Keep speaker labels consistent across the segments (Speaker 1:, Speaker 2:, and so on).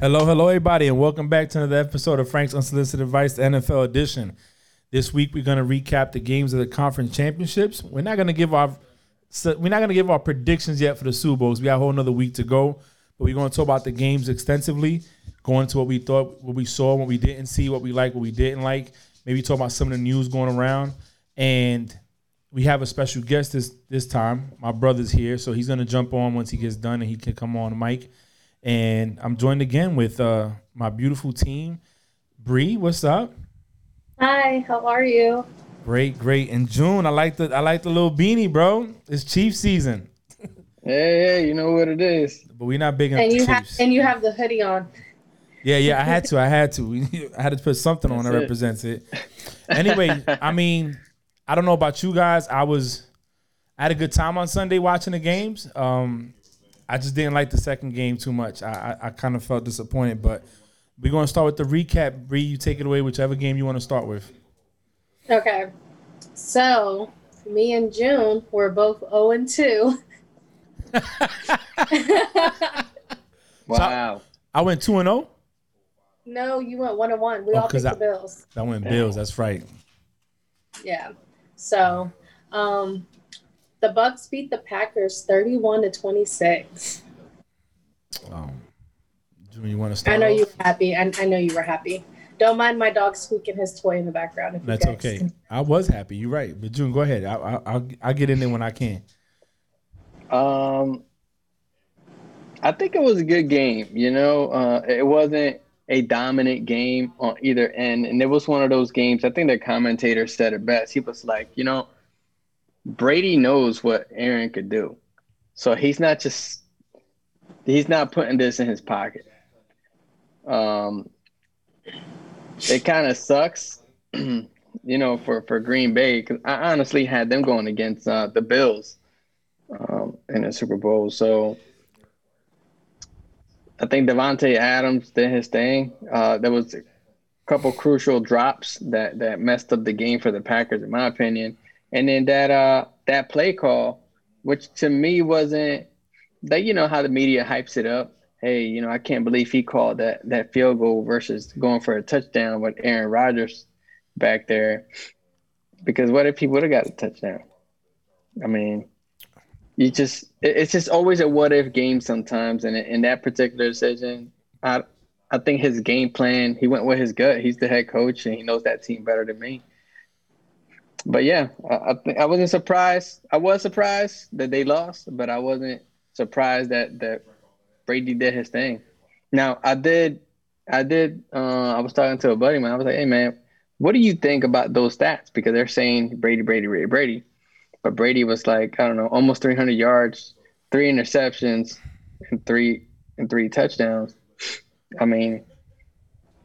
Speaker 1: Hello, hello, everybody, and welcome back to another episode of Frank's Unsolicited Advice, the NFL edition. This week, we're going to recap the games of the conference championships. We're not going to give our we're not going to give our predictions yet for the Super Bowls. We got a whole another week to go, but we're going to talk about the games extensively, going to what we thought, what we saw, what we didn't see, what we liked, what we didn't like. Maybe talk about some of the news going around, and we have a special guest this this time. My brother's here, so he's going to jump on once he gets done, and he can come on mic and I'm joined again with uh, my beautiful team. Bree, what's up?
Speaker 2: Hi, how are you?
Speaker 1: Great, great. In June, I like the I like the little beanie, bro. It's Chief season.
Speaker 3: Hey, hey, you know what it is.
Speaker 1: But we're not big
Speaker 2: And you have
Speaker 1: Chiefs.
Speaker 2: and you have the hoodie on.
Speaker 1: Yeah, yeah, I had to. I had to. I had to put something on that
Speaker 3: That's it.
Speaker 1: represents it. Anyway, I mean, I don't know about you guys. I was I had a good time on Sunday watching the games. Um, I just didn't like the second game too much. I I, I kind of felt disappointed, but we're gonna start with the recap. Bree, you take it away, whichever game you want to start with.
Speaker 2: Okay. So me and June were both 0 and 2.
Speaker 3: Wow.
Speaker 1: I went two and oh? zero.
Speaker 2: no, you went 1 and 1. We
Speaker 1: Oh,
Speaker 2: all
Speaker 1: 'cause
Speaker 2: picked
Speaker 1: I-
Speaker 2: the Bills.
Speaker 1: I went Bills. That's right.
Speaker 2: Yeah. So, um the Bucks beat the Packers 31 to 26.
Speaker 1: Um, June, you want to start?
Speaker 2: I know
Speaker 1: off?
Speaker 2: you were happy. I, I know you were happy. Don't mind my dog squeaking his toy in the background. If
Speaker 1: That's okay.
Speaker 2: can-
Speaker 1: I was happy. You're right. But June, go ahead. I, I, I'll I'll get in there when I can.
Speaker 3: Um, I think it was a good game. You know, uh, it wasn't a dominant game on either end, and it was one of those games. I think the commentator said it best. He was like, you know, Brady knows what Aaron could do, so he's not just he's not putting this in his pocket. Um, it kind of sucks, you know, for for Green Bay because I honestly had them going against uh, the Bills um, in the Super Bowl. So I think Davante Adams did his thing. Uh, there was a couple crucial drops that that messed up the game for the Packers, in my opinion. And then that uh that play call, which to me wasn't that you know how the media hypes it up. Hey, you know I can't believe he called that that field goal versus going for a touchdown with Aaron Rodgers back there. Because what if he would have got a touchdown? I mean, you just it's just always a what if game sometimes and in that particular decision i i think his game plan he went with his gut he's the head coach and he knows that team better than me but yeah i i, I wasn't surprised i was surprised that they lost but i wasn't surprised that that brady did his thing now i did i did uh i was talking to a buddy man. i was like hey man what do you think about those stats because they're saying brady brady brady brady but Brady was like, I don't know, almost 300 yards, three interceptions, and three and three touchdowns. I mean,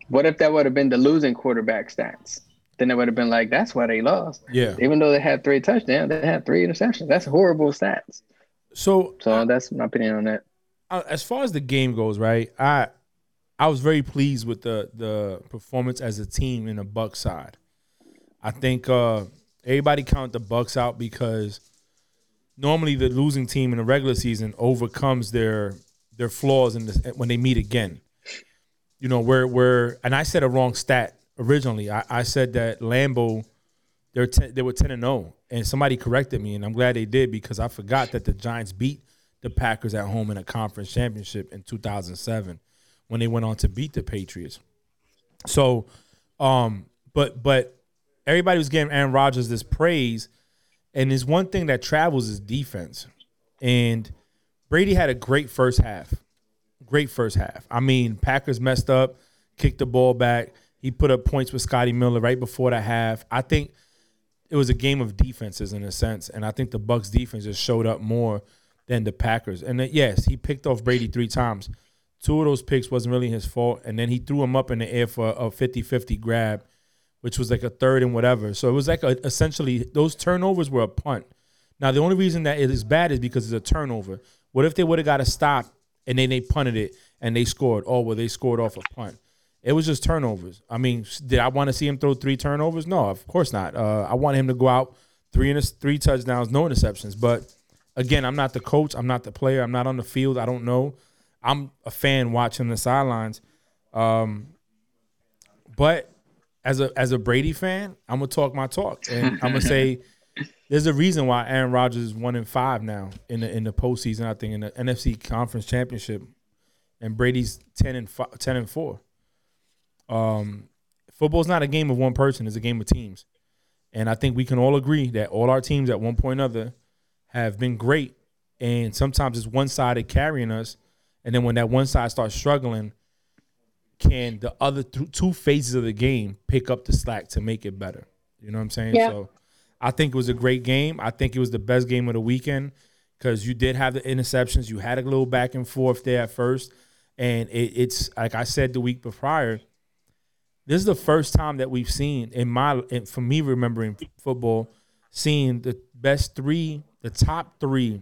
Speaker 3: what if that would have been the losing quarterback stats? Then it would have been like, that's why they lost.
Speaker 1: Yeah.
Speaker 3: Even though they had three touchdowns, they had three interceptions. That's horrible stats.
Speaker 1: So
Speaker 3: So that's my opinion on that.
Speaker 1: uh, as far as the game goes, right? I I was very pleased with the the performance as a team in the Buck side. I think uh, everybody count the Bucks out because normally the losing team in the regular season overcomes their their flaws in the, when they meet again. You know where where and I said a wrong stat originally. I, I said that Lambeau, they're ten, they were ten and zero, and somebody corrected me, and I'm glad they did because I forgot that the Giants beat the Packers at home in a conference championship in 2007 when they went on to beat the Patriots. So, um, but but everybody was giving Aaron Rodgers this praise, and there's one thing that travels is defense, and Brady had a great first half, great first half. I mean, Packers messed up, kicked the ball back. He put up points with Scotty Miller right before the half. I think it was a game of defenses in a sense, and I think the Bucks defense just showed up more than the Packers. And then, yes, he picked off Brady three times. Two of those picks wasn't really his fault, and then he threw him up in the air for a 50-50 grab, which was like a third and whatever. So it was like a, essentially those turnovers were a punt. Now the only reason that it is bad is because it's a turnover. What if they would have got a stop and then they punted it and they scored? Oh, well, they scored off a punt. It was just turnovers. I mean, did I want to see him throw three turnovers? No, of course not. Uh, I want him to go out three inter- three touchdowns, no interceptions. But again, I'm not the coach. I'm not the player. I'm not on the field. I don't know. I'm a fan watching the sidelines. Um, but as a as a Brady fan, I'm gonna talk my talk, and I'm gonna say there's a reason why Aaron Rodgers is one in five now in the in the postseason. I think in the NFC Conference Championship, and Brady's ten and five, 10 and four. Um, football's not a game of one person; it's a game of teams, and I think we can all agree that all our teams at one point or other have been great, and sometimes it's one sided carrying us, and then when that one side starts struggling can the other th- two phases of the game pick up the slack to make it better? You know what I'm saying?
Speaker 2: Yeah.
Speaker 1: So I think it was a great game. I think it was the best game of the weekend because you did have the interceptions. You had a little back and forth there at first. And it, it's like I said the week prior, this is the first time that we've seen in my for me remembering football, seeing the best three, the top three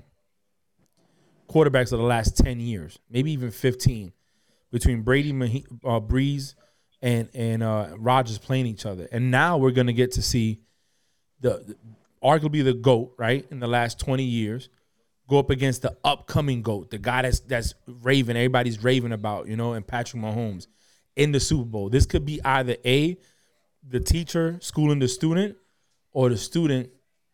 Speaker 1: quarterbacks of the last 10 years, maybe even 15 between Brady, Mahi- uh, Brees, and and uh, Rodgers playing each other. And now we're gonna get to see the, the arguably the goat right in the last twenty years go up against the upcoming goat, the guy that's that's raving, everybody's raving about, you know, and Patrick Mahomes in the Super Bowl. This could be either a the teacher schooling the student or the student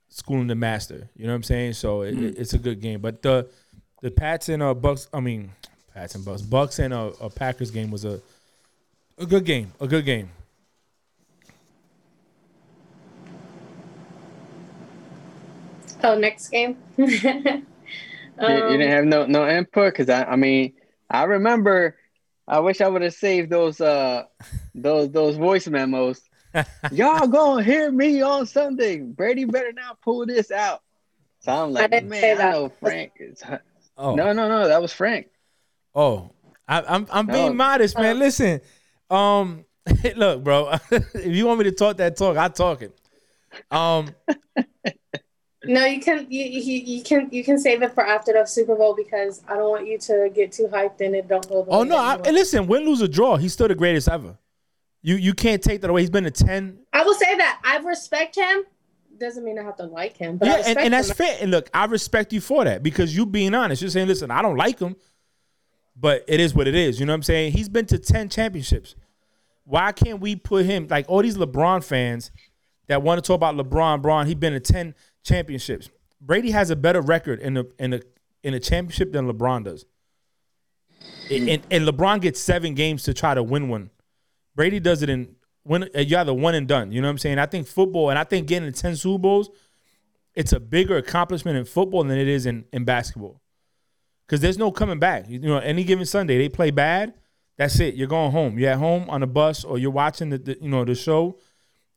Speaker 1: schooling the master. You know what I'm saying? So it, it- it's a good game. But the the Pats and uh, Bucks, I mean Pats and Bucks, Bucks and uh, a Packers game was a a good game, a good game.
Speaker 2: Oh, next game.
Speaker 3: You, you didn't have no no input because I I mean I remember I wish I would have saved those uh those those voice memos. Y'all gonna hear me on Sunday. Brady better not pull this out. So I'm like,
Speaker 2: didn't say
Speaker 3: man, I
Speaker 2: that.
Speaker 3: know Frank is.
Speaker 1: Oh,
Speaker 3: No, no, no, that was Frank.
Speaker 1: oh, I, I'm I'm being
Speaker 3: No.
Speaker 1: modest, man.
Speaker 2: Uh,
Speaker 1: Listen, um, look, bro. if you want me to talk that talk, I talk it. Um,
Speaker 2: no, you can you, you you can you can save it for after the Super Bowl because I don't want you to get too hyped and it don't go.
Speaker 1: oh no, I, and listen, win, lose, or draw, he's still the greatest ever. You you can't take that away. He's been to ten
Speaker 2: I will say that I respect him. Doesn't mean I have to like him, but I
Speaker 1: yeah, and, and that's
Speaker 2: him.
Speaker 1: fair. And look, I respect you for that because you being honest. You're saying, listen, I don't like him, but it is what it is. You know what I'm saying? He's been to 10 championships. Why can't we put him like all these LeBron fans that want to talk about LeBron, Braun, he's been to 10 championships. Brady has a better record in the in the in a championship than LeBron does. And, and LeBron gets seven games to try to win one. Brady does it in when uh, you either one and done. You know what I'm saying? I think football and I think getting to 10 Super Bowls, it's a bigger accomplishment in football than it is in, in basketball. Because there's no coming back. You know, any given Sunday, they play bad. That's it. You're going home. You're at home on the bus or you're watching the, the you know the show,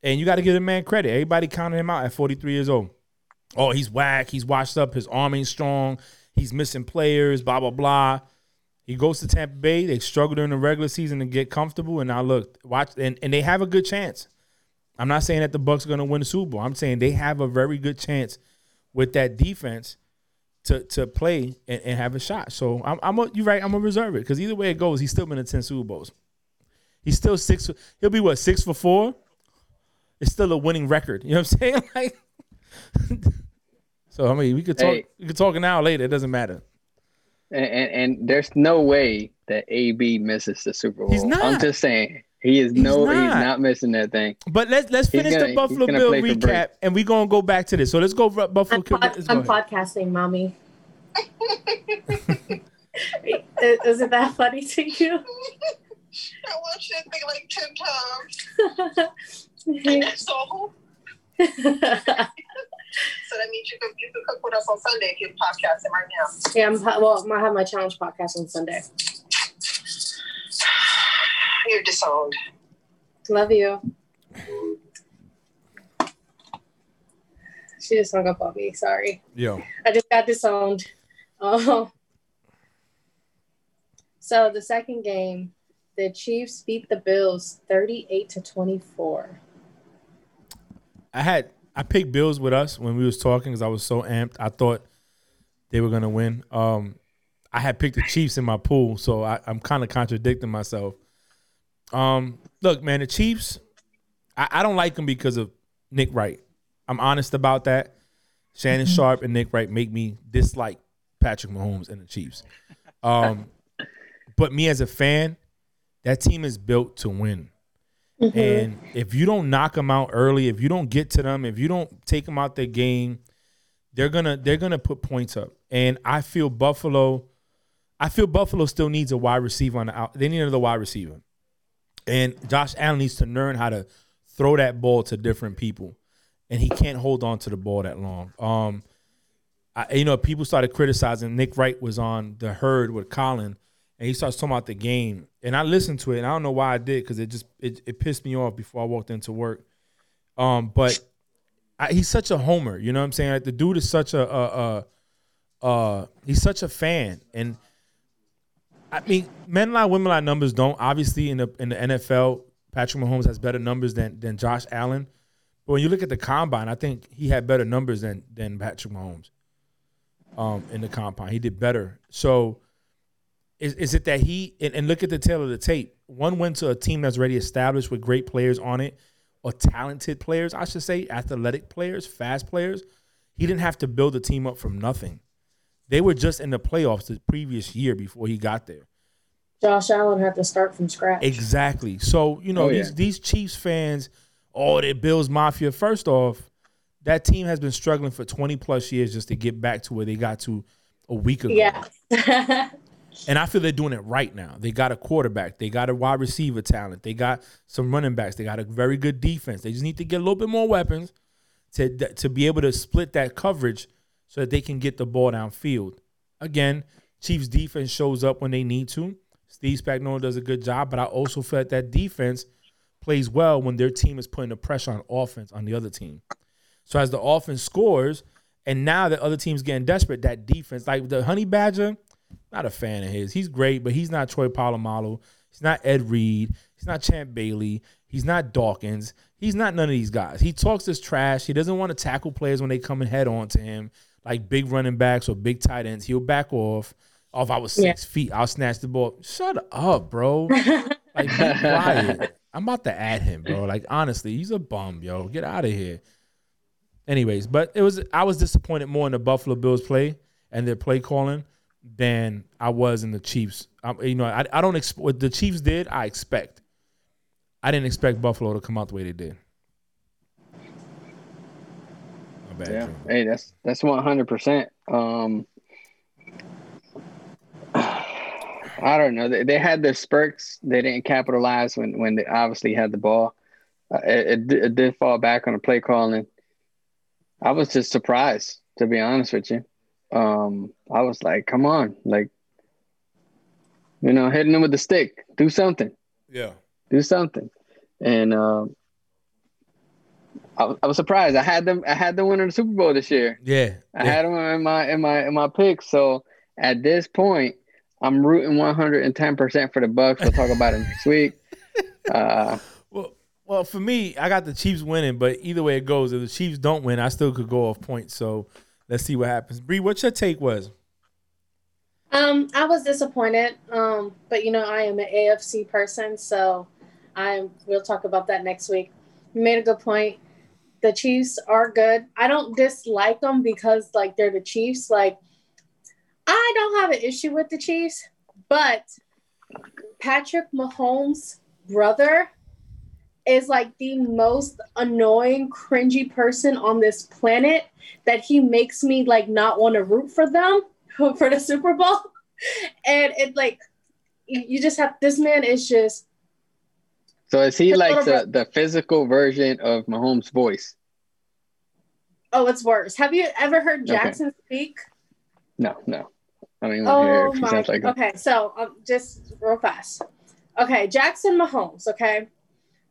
Speaker 1: and you got to give the man credit. Everybody counted him out at 43 years old. Oh, he's whack. He's washed up. His arm ain't strong. He's missing players. Blah blah blah. He goes to Tampa Bay. They struggle during the regular season to get comfortable, and now look, watch, and, and they have a good chance. I'm not saying that the Bucks are going to win the Super Bowl. I'm saying they have a very good chance with that defense to to play and, and have a shot. So I'm, I'm a, you're right. I'm gonna reserve it because either way it goes, he's still been in ten Super Bowls. He's still six. He'll be what six for four. It's still a winning record. You know what I'm saying? Like, so I mean, we could talk.
Speaker 3: Hey.
Speaker 1: We could talk an hour later. It doesn't matter.
Speaker 3: And, and, and there's no way that AB misses the Super Bowl.
Speaker 1: He's not.
Speaker 3: I'm just saying. He is
Speaker 1: He's
Speaker 3: no,
Speaker 1: not.
Speaker 3: he's not missing that thing.
Speaker 1: But let's let's
Speaker 3: He's
Speaker 1: finish
Speaker 3: gonna-
Speaker 1: the Buffalo Bill recap, and we're gonna go back to this. So let's go Ru- Buffalo.
Speaker 2: I'm, pod- I'm podcasting, mommy. Is- Isn't that funny to you?
Speaker 4: I watched that thing like 10 times. And that's all. So that means you could, you could cook with us on Sunday if you're podcasting right now.
Speaker 2: yeah, I'm po- well. I have my challenge podcast on Sunday.
Speaker 4: You're disowned.
Speaker 2: Love you. She just hung up on me. Sorry.
Speaker 1: Yeah.
Speaker 2: I just got disowned. Oh. So the second game, the Chiefs beat the Bills 38 to 24.
Speaker 1: I had I picked Bills with us when we was talking because I was so amped. I thought they were gonna win. Um, I had picked the Chiefs in my pool, so I, I'm kind of contradicting myself. Um, look, man, the Chiefs. I, I don't like them because of Nick Wright. I'm honest about that. Shannon Sharpe and Nick Wright make me dislike Patrick Mahomes and the Chiefs. Um, but me as a fan, that team is built to win. Mm-hmm. And if you don't knock them out early, if you don't get to them, if you don't take them out their game, they're gonna they're gonna put points up. And I feel Buffalo, I feel Buffalo still needs a wide receiver on the out. They need another wide receiver, and Josh Allen needs to learn how to throw that ball to different people, and he can't hold on to the ball that long. Um, I, you know, people started criticizing. Nick Wright was on the herd with Colin, and he starts talking about the game, and I listened to it, and I don't know why I did because it just it, it pissed me off before I walked into work. Um, but I, he's such a homer, you know what I'm saying? Like the dude is such a, he's such a fan, and I mean, men lie, women lie numbers don't. Obviously, in the in the NFL, Patrick Mahomes has better numbers than than Josh Allen. But when you look at the combine, I think he had better numbers than than Patrick Mahomes um, in the combine. He did better. So is, is it that he and, and, look at the tale of the tape? One went to a team that's already established with great players on it, or talented players, I should say, athletic players, fast players. He didn't have to build a team up from nothing. They were just in the playoffs the previous year before he got there.
Speaker 2: Josh Allen had to start from scratch.
Speaker 1: Exactly. So, you know, oh, these yeah. these Chiefs fans, oh, they Bills Mafia. First off, that team has been struggling for 20 plus years just to get back to where they got to a week ago.
Speaker 2: Yeah.
Speaker 1: and I feel they're doing it right now. They got a quarterback, they got a wide receiver talent, they got some running backs, they got a very good defense. They just need to get a little bit more weapons to to be able to split that coverage so that they can get the ball downfield. Again, Chiefs defense shows up when they need to. Steve Spagnuolo does a good job, but I also feel that that defense plays well when their team is putting the pressure on offense on the other team. So as the offense scores, and now that other teams getting desperate, that defense, like the Honey Badger, not a fan of his. He's great, but he's not Troy Polamalu. He's not Ed Reed. He's not Champ Bailey. He's not Dawkins. He's not none of these guys. He talks this trash. He doesn't want to tackle players when they come and head on to him, like big running backs or big tight ends. He'll back off. Oh, if I was six yeah. feet, I'll snatch the ball. Shut up, bro. like, be quiet. I'm about to add him, bro. Like, honestly, he's a bum, yo. Get out of here. Anyways, but it was I was disappointed more in the Buffalo Bills play and their play calling than I was in the Chiefs. I, you know, I, I don't expect what the Chiefs did. I expect. I didn't expect Buffalo to come out the way they did.
Speaker 3: yeah. Hey, that's that's one hundred percent. Um, I don't know. They, they had their spurts. They didn't capitalize when when they obviously had the ball. Uh, it, it, it did fall back on the play calling. I was just surprised, to be honest with you. Um, I was like, come on, like, you know, hitting them with the stick, do something.
Speaker 1: Yeah.
Speaker 3: Do something. And um, I, I was surprised. I had them. I had them winning the Super Bowl this year.
Speaker 1: Yeah,
Speaker 3: I had them in my in my in my picks. So at this point, I'm rooting 110 percent for the Bucks. We'll talk about it next week. Uh,
Speaker 1: well, for me, I got the Chiefs winning, but either way it goes, if the Chiefs don't win, I still could go off points. So let's see what happens. Bree, what your take was?
Speaker 2: Um, I was disappointed. Um, but you know, I am an AFC person, so I'm we'll talk about that next week. You made a good point. The Chiefs are good. I don't dislike them because like they're the Chiefs. Like I don't have an issue with the Chiefs, but Patrick Mahomes' brother is like the most annoying, cringy person on this planet that he makes me like not want to root for them for the Super Bowl. And it like you just have this man is just
Speaker 3: so is he like the, the physical version of Mahomes' voice?
Speaker 2: Oh, it's worse. Have you ever heard Jackson okay. speak?
Speaker 3: No, no. I mean,
Speaker 2: oh my. Like okay, so um, just real fast. Okay, Jackson Mahomes. Okay,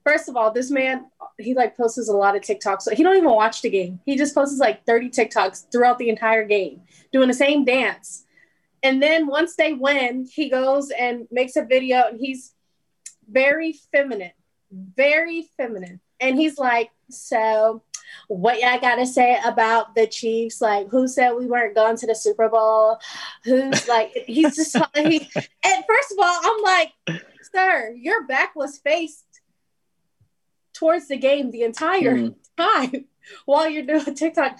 Speaker 2: First of all, this man, he like posts a lot of TikToks. So he don't even watch the game. He just posts like 30 TikToks throughout the entire game, doing the same dance. And then once they win, he goes and makes a video and he's very feminine, very feminine. And he's like, so what y'all gotta say about the Chiefs? Like, who said we weren't going to the Super Bowl? Who's like, he's just, he, and first of all, I'm like, sir, your back was faced towards the game the entire mm. time while you're doing TikTok.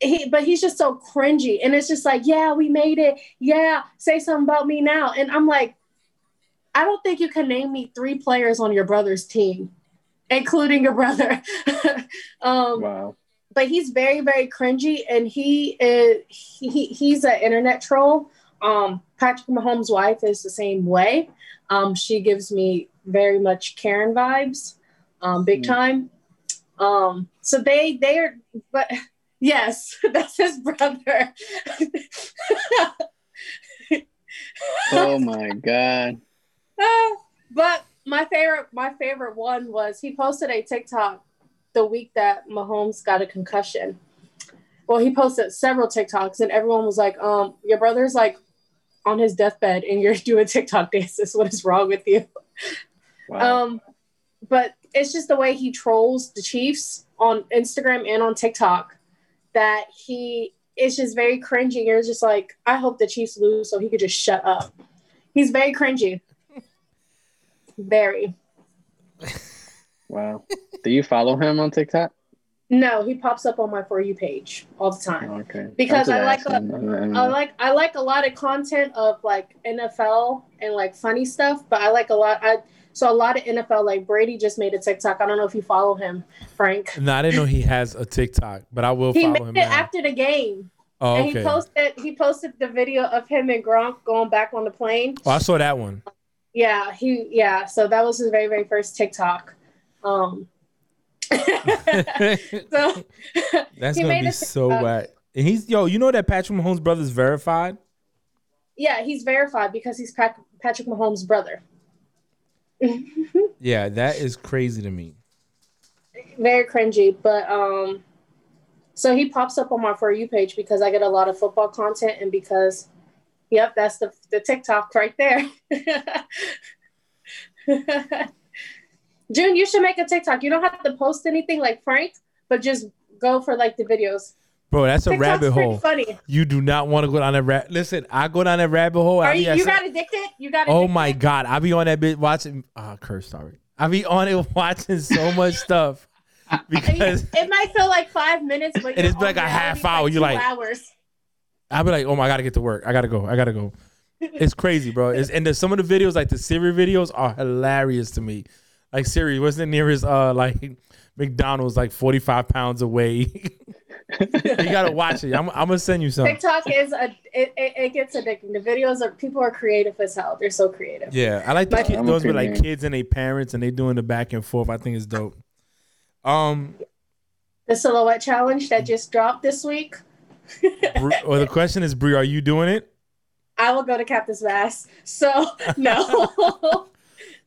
Speaker 2: He, but he's just so cringy. And it's just like, yeah, we made it. Yeah, say something about me now. And I'm like, I don't think you can name me three players on your brother's team, including your brother. um,
Speaker 3: Wow.
Speaker 2: but he's very very cringy and he is he, he's an internet troll um patrick mahomes wife is the same way um she gives me very much karen vibes um big
Speaker 3: Mm.
Speaker 2: time um so they they're but yes that's his brother
Speaker 3: Oh my god.
Speaker 2: Ah, but my favorite my favorite one was he posted a TikTok the week that Mahomes got a concussion. Well, he posted several TikToks and everyone was like, um, your brother's like on his deathbed and you're doing TikTok dances. What is wrong with you?
Speaker 3: Wow.
Speaker 2: Um, but it's just the way he trolls the Chiefs on Instagram and on TikTok that he is just very cringy. You're just like, I hope the Chiefs lose so he could just shut up. He's very cringy. Very.
Speaker 3: wow. Do you follow him on TikTok?
Speaker 2: No, he pops up on my for you page all the time.
Speaker 3: Oh, okay.
Speaker 2: Because
Speaker 3: I'm
Speaker 2: I
Speaker 3: just
Speaker 2: like
Speaker 3: asking. I'm-
Speaker 2: I like I like a lot of content of like NFL and like funny stuff, but I like a lot I so a lot of NFL like Brady just made a TikTok. I don't know if you follow him, Frank.
Speaker 1: No, I didn't know he has a TikTok, but I will
Speaker 2: He
Speaker 1: follow
Speaker 2: made
Speaker 1: him
Speaker 2: after the game.
Speaker 1: oh,
Speaker 2: And he
Speaker 1: okay.
Speaker 2: posted he posted the video of him and Gronk going back on the plane.
Speaker 1: oh, I saw that one.
Speaker 2: Yeah, he yeah, so that was his very, very first TikTok. Um so
Speaker 1: That's
Speaker 2: he
Speaker 1: gonna
Speaker 2: made
Speaker 1: be so whack. And he's yo, you know that Patrick Mahomes' brother's verified.
Speaker 2: Yeah, he's verified because he's Patrick Mahomes' brother.
Speaker 1: Yeah, that is crazy to me.
Speaker 2: Very cringy, but um, so he pops up on my for you page because I get a lot of football content and because, yep, that's the the TikTok right there. June, you should make a TikTok. You don't have to post anything like Frank, but just go for like the videos.
Speaker 1: Bro, that's a
Speaker 2: TikTok's
Speaker 1: rabbit hole.
Speaker 2: funny.
Speaker 1: You do not want to go down that rabbit. Listen, I go down that rabbit hole.
Speaker 2: Are you, you got addicted? You got
Speaker 1: Oh my god, I be on that bit watching. Ah, curse. Sorry, I be on it watching so much stuff
Speaker 2: you-
Speaker 1: because
Speaker 2: it might feel like five minutes, but
Speaker 1: it's like a half hour.
Speaker 2: two
Speaker 1: You like-
Speaker 2: hours.
Speaker 1: I be like, oh my, God, I gotta get to work. I gotta go. I gotta go. It's crazy, bro. It's, and some of the videos, like the Siri videos, are hilarious to me. Like Siri, what's the nearest uh like McDonald's like forty five pounds away? you gotta watch it. I'm, I'm gonna send you some.
Speaker 2: TikTok is a it, it, it gets addicting. The videos are people are creative as hell. They're so creative.
Speaker 1: Yeah, I like the
Speaker 2: My-
Speaker 1: kid, those with like kids and their parents, and they doing the back and forth. I think it's dope. Um,
Speaker 2: The silhouette challenge that just dropped this week.
Speaker 1: Bru- or the question is, Brie, are you doing it?
Speaker 2: I will go to Captain's Mast. So no.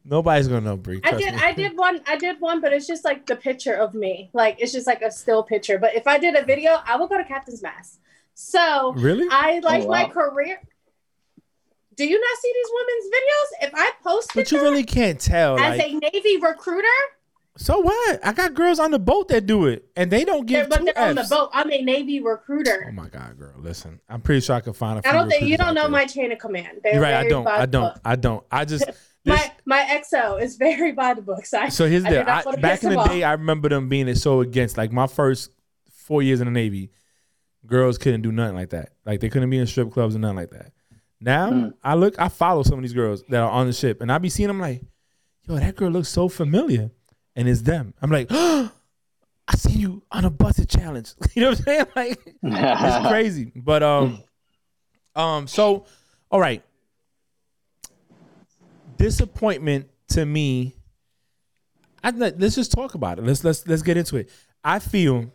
Speaker 1: Nobody's gonna know, Brie.
Speaker 2: I did
Speaker 1: me.
Speaker 2: I did one I did one, but it's just like the picture of me. Like it's just like a still picture. But if I did a video, I will go to Captain's Mast. So
Speaker 1: Really?
Speaker 2: I oh, like my
Speaker 3: wow.
Speaker 2: career. Do you not see these women's videos? If I post,
Speaker 1: But you
Speaker 2: them
Speaker 1: really can't tell.
Speaker 2: as
Speaker 1: Like,
Speaker 2: a Navy recruiter,
Speaker 1: so what? I got girls on the boat that do it, and they don't
Speaker 2: they're, but
Speaker 1: two
Speaker 2: they're on the boat. I'm a Navy recruiter.
Speaker 1: Oh my god, girl! Listen, I'm pretty sure I can find a.
Speaker 2: I
Speaker 1: few
Speaker 2: don't think you don't know
Speaker 1: there.
Speaker 2: my chain of command. They're
Speaker 1: You're right. I don't. I don't.
Speaker 2: book.
Speaker 1: I don't. I just.
Speaker 2: My my XO is very by the books. I,
Speaker 1: so here's the I, back in the day. I remember them being so against. Like my first four years in the Navy, girls couldn't do nothing like that. Like they couldn't be in strip clubs and nothing like that. Now
Speaker 3: Mm.
Speaker 1: I look, I follow some of these girls that are on the ship, and I be seeing them like, yo, that girl looks so familiar, and it's them. I'm like, I see you on a busted challenge. you know what I'm saying? Like it's crazy. But um, um, so all right. Disappointment to me. I let- let's just talk about it. Let's let's let's get into it. I feel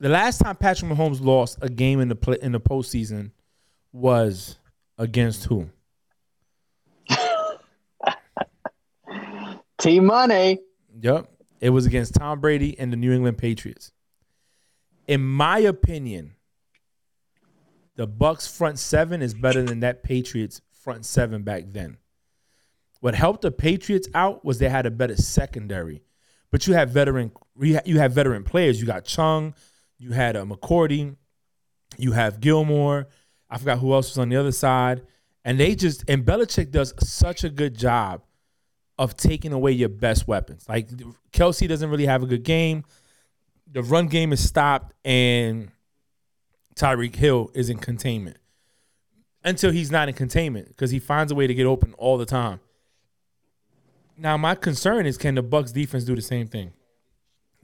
Speaker 1: the last time Patrick Mahomes lost a game in the play, in the postseason was against who?
Speaker 3: T Money.
Speaker 1: Yep. It was against Tom Brady and the New England Patriots. In my opinion, the Bucks front seven is better than that Patriots front seven back then. What helped the Patriots out was they had a better secondary. But you have veteran you ha- you have veteran players. You got Chung, you had uh, McCourty, you have Gilmore. I forgot who else was on the other side. And they just and Belichick does such a good job of taking away your best weapons. Like Kelce doesn't really have a good game. The run game is stopped, and Tyreek Hill is in containment. until he's not in containment because he finds a way to get open all the time. Now, my concern is can the Bucks defense do the same thing?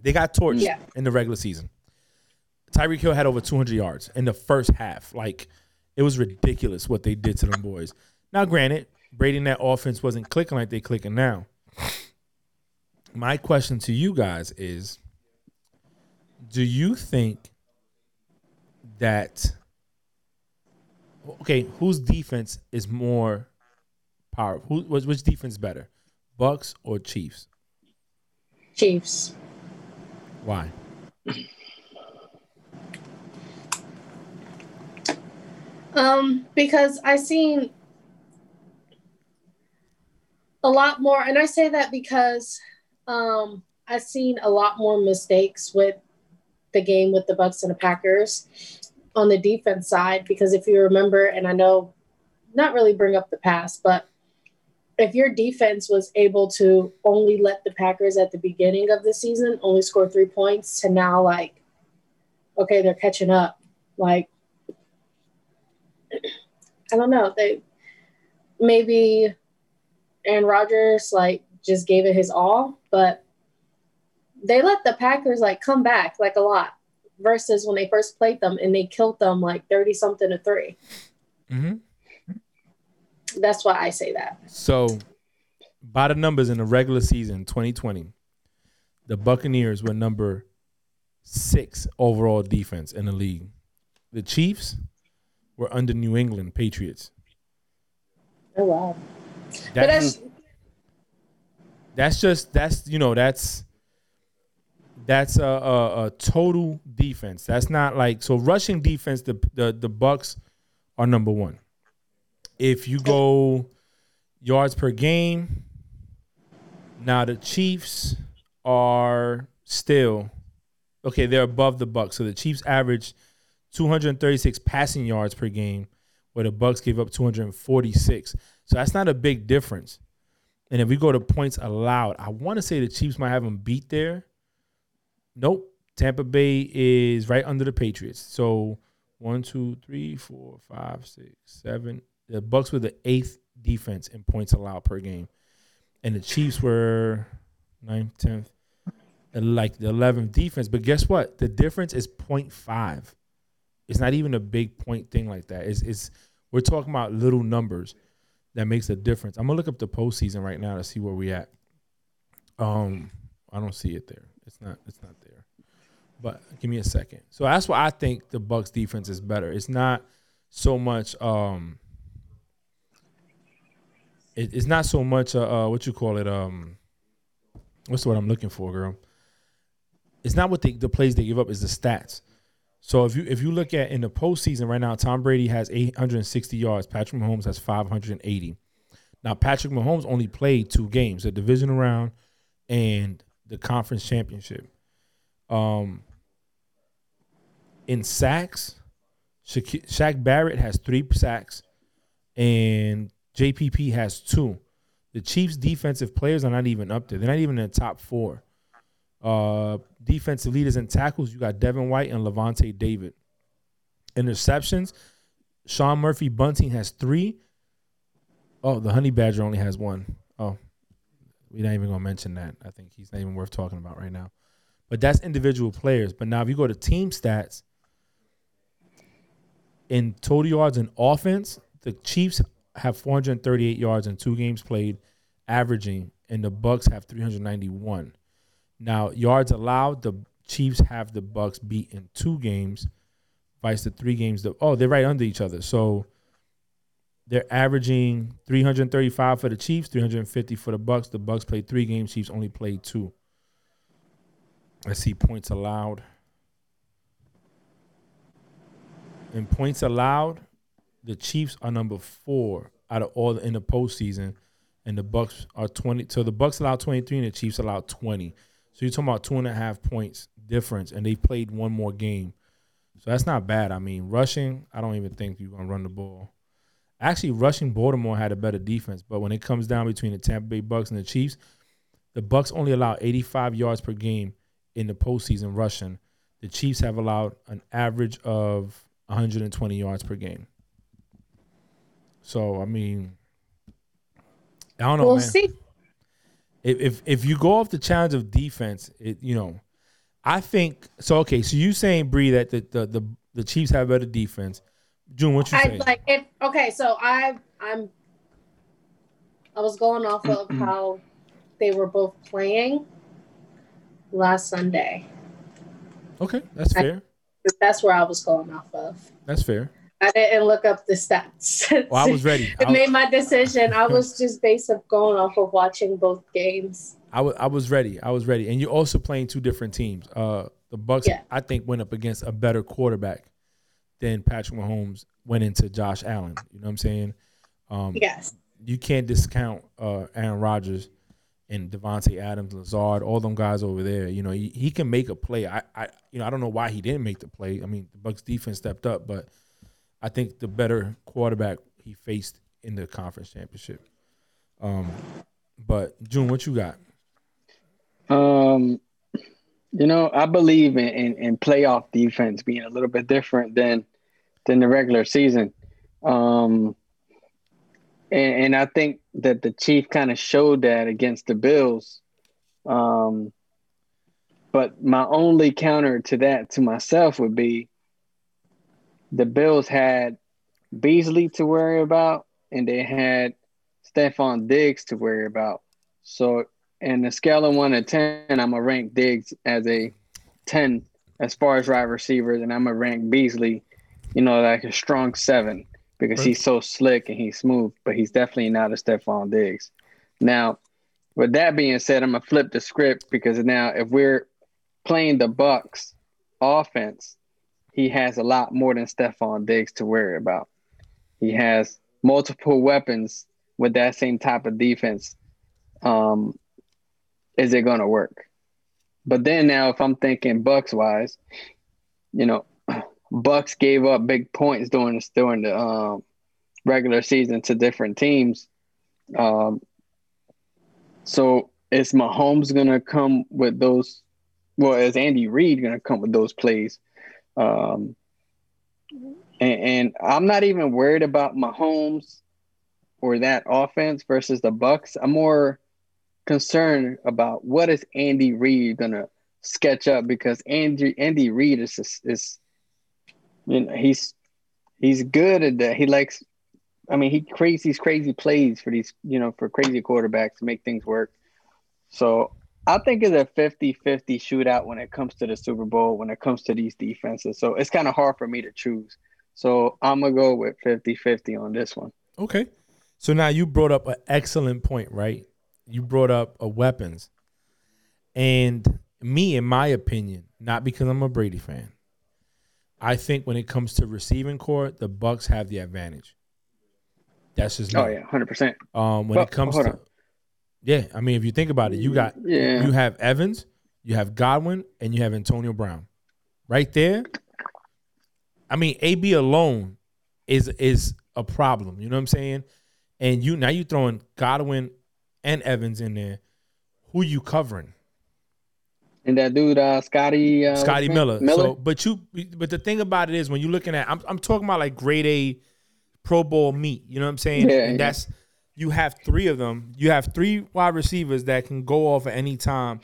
Speaker 1: They got torched
Speaker 2: Yeah.
Speaker 1: in the regular season. Tyreek Hill had over 200 yards in the first half. Like, it was ridiculous what they did to them boys. Now, granted, Brady and that offense wasn't clicking like they clicking now. My question to you guys is do you think that okay, whose defense is more powerful? Who which which defense better? Bucks or Chiefs?
Speaker 2: Chiefs.
Speaker 1: Why?
Speaker 2: Um, because I seen a lot more, and I say that because um, I've seen a lot more mistakes with the game with the Bucks and the Packers on the defense side. Because if you remember, and I know not really bring up the past, but if your defense was able to only let the Packers at the beginning of the season only score three points to now like, okay, they're catching up. Like, I don't know. They maybe Aaron Rodgers like just gave it his all, but they let the Packers like come back like a lot versus when they first played them and they killed them like 30 something to 3.
Speaker 1: Mm-hmm.
Speaker 2: That's why I say that.
Speaker 1: So, by the numbers in the regular season 2020, the Buccaneers were number six overall defense in the league. The Chiefs were under New England Patriots.
Speaker 2: Oh wow.
Speaker 1: That-
Speaker 2: But that's
Speaker 1: that's just that's you know that's that's a, a, a total defense. That's not like so rushing defense. The the the Bucks are number one. If you go yards per game, now the Chiefs are still okay. They're above the Bucks. So the Chiefs average 236 passing yards per game, where the Bucks gave up 246. So that's not a big difference. And if we go to points allowed, I want to say the Chiefs might have them beat there. Nope. Tampa Bay is right under the Patriots. So one, two, three, four, five, six, seven. The Bucks were the eighth defense in points allowed per game. And the Chiefs were ninth, tenth, like the eleventh defense. But guess what? The difference is 0.5. It's not even a big point thing like that. It's, it's we're talking about little numbers that makes a difference. I'm gonna look up the postseason right now to see where we at. Um, I don't see it there. It's not. It's not there. But give me a second. So that's why I think the Bucks defense is better. It's not so much. Um, it, it's not so much. Uh, what you call it? Um, what's the word I'm looking for, girl? It's not what they, the plays they give up. Is the stats. So if you if you look at in the postseason right now, Tom Brady has 860 yards. Patrick Mahomes has 580. Now Patrick Mahomes only played two games, the divisional round and the conference championship. Um, in sacks, Shaq, Shaq Barrett has three sacks, and JPP has two. The Chiefs' defensive players are not even up there. They're not even in the top four. Uh, defensive leaders in tackles, you got Devin White and Lavonte David. Interceptions, Sean Murphy Bunting has three. Oh, the Honey Badger only has one. Oh, we're not even gonna mention that. I think he's not even worth talking about right now. But that's individual players. But now if you go to team stats, in total yards and offense, the Chiefs have 438 yards in two games played, averaging, and the Bucks have 391. Now, yards allowed, the Chiefs have the Bucks beat in two games, vice the three games. The, oh, they're right under each other. So they're averaging 335 for the Chiefs, 350 for the Bucks. The Bucks played three games. Chiefs only played two. Let's see points allowed. And points allowed, the Chiefs are number four out of all in the postseason, and the Bucks are twenty. So the Bucks allow twenty three, and the Chiefs allow twenty. So you're talking about two and a half points difference, and they played one more game. So that's not bad. I mean, rushing, I don't even think you're gonna run the ball. Actually, rushing Baltimore had a better defense, but when it comes down between the Tampa Bay Bucks and the Chiefs, the Bucks only allow 85 yards per game in the postseason rushing. The Chiefs have allowed an average of 120 yards per game. So I mean, I don't know,
Speaker 2: we'll
Speaker 1: man.
Speaker 2: see.
Speaker 1: If, if if you go off the challenge of defense, it you know, I think so. Okay, so you saying Bree that the the the, the Chiefs have better defense. June, what you
Speaker 2: I
Speaker 1: saying?
Speaker 2: like if okay, so I I'm I was going off of how they were both playing last Sunday.
Speaker 1: okay, that's
Speaker 2: I-
Speaker 1: fair.
Speaker 2: That's where I was going off of.
Speaker 1: That's fair.
Speaker 2: I didn't look up the stats.
Speaker 1: Well, I was ready.
Speaker 2: I
Speaker 1: I,
Speaker 2: made my decision. I was just based of going off of watching both games.
Speaker 1: I was I was ready. I was ready. And you're also playing two different teams. Uh, the Bucks,
Speaker 2: Yeah.
Speaker 1: I think, went up against a better quarterback than Patrick Mahomes went into Josh Allen. You know what I'm saying? Um,
Speaker 2: Yes.
Speaker 1: you can't discount uh, Aaron Rodgers and Davante Adams, Lazard, all them guys over there. You know, he, he can make a play. I, I, you know, I don't know why he didn't make the play. I mean, the Bucks defense stepped up, but I think the better quarterback he faced in the conference championship. Um, but June, what you got?
Speaker 3: Um, you know, I believe in, in, in playoff defense being a little bit different than than the regular season. Um, and, and I think that the Chief kind of showed that against the Bills. Um, but my only counter to that to myself would be the Bills had Beasley to worry about, and they had Stefon Diggs to worry about. So, in the scale of one to ten, I'm gonna rank Diggs as a ten as far as wide receivers, and I'm gonna rank Beasley, you know, like a strong seven because he's so slick and he's smooth, but he's definitely not a Stefon Diggs. Now, with that being said, I'm gonna flip the script because now if we're playing the Bucks offense, he has a lot more than Stefon Diggs to worry about. He has multiple weapons with that same type of defense. Um, is it going to work? But then now, if I'm thinking Bucks wise, you know, Bucks gave up big points during the during the um, regular season to different teams. Um, so is Mahomes going to come with those? Well, is Andy Reid going to come with those plays? Um, and, and I'm not even worried about Mahomes or that offense versus the Bucks. I'm more concerned about what is Andy Reid gonna sketch up because Andy Andy Reid is is, is you know he's he's good at that. He likes I mean he creates these crazy plays for these you know for crazy quarterbacks to make things work. So I think it's a 50-50 shootout when it comes to the Super Bowl, when it comes to these defenses. So it's kind of hard for me to choose. So I'm gonna go with 50-50 on this one.
Speaker 1: Okay. So now you brought up an excellent point, right? You brought up a weapons. And me, in my opinion, not because I'm a Brady fan, I think when it comes to receiving corps, the Bucks have the advantage. That's just me.
Speaker 3: Oh yeah, hundred percent.
Speaker 1: Um, when
Speaker 3: But-
Speaker 1: it comes to,
Speaker 3: on.
Speaker 1: Yeah, I mean, if you think about it, you got
Speaker 3: Yeah.
Speaker 1: you have Evans, you have Godwin, and you have Antonio Brown, right there. I mean, AB alone is is a problem. You know what I'm saying? And you now you throwing Godwin and Evans in there. Who you covering?
Speaker 3: And that dude, uh, Scotty, uh,
Speaker 1: Scotty Miller.
Speaker 3: Miller.
Speaker 1: So, but you, but the thing about it is, when you're looking at, I'm, I'm talking about like grade A Pro Bowl meat. You know what I'm saying?
Speaker 3: Yeah,
Speaker 1: and
Speaker 3: yeah.
Speaker 1: that's you have three of them. You have three wide receivers that can go off at any time.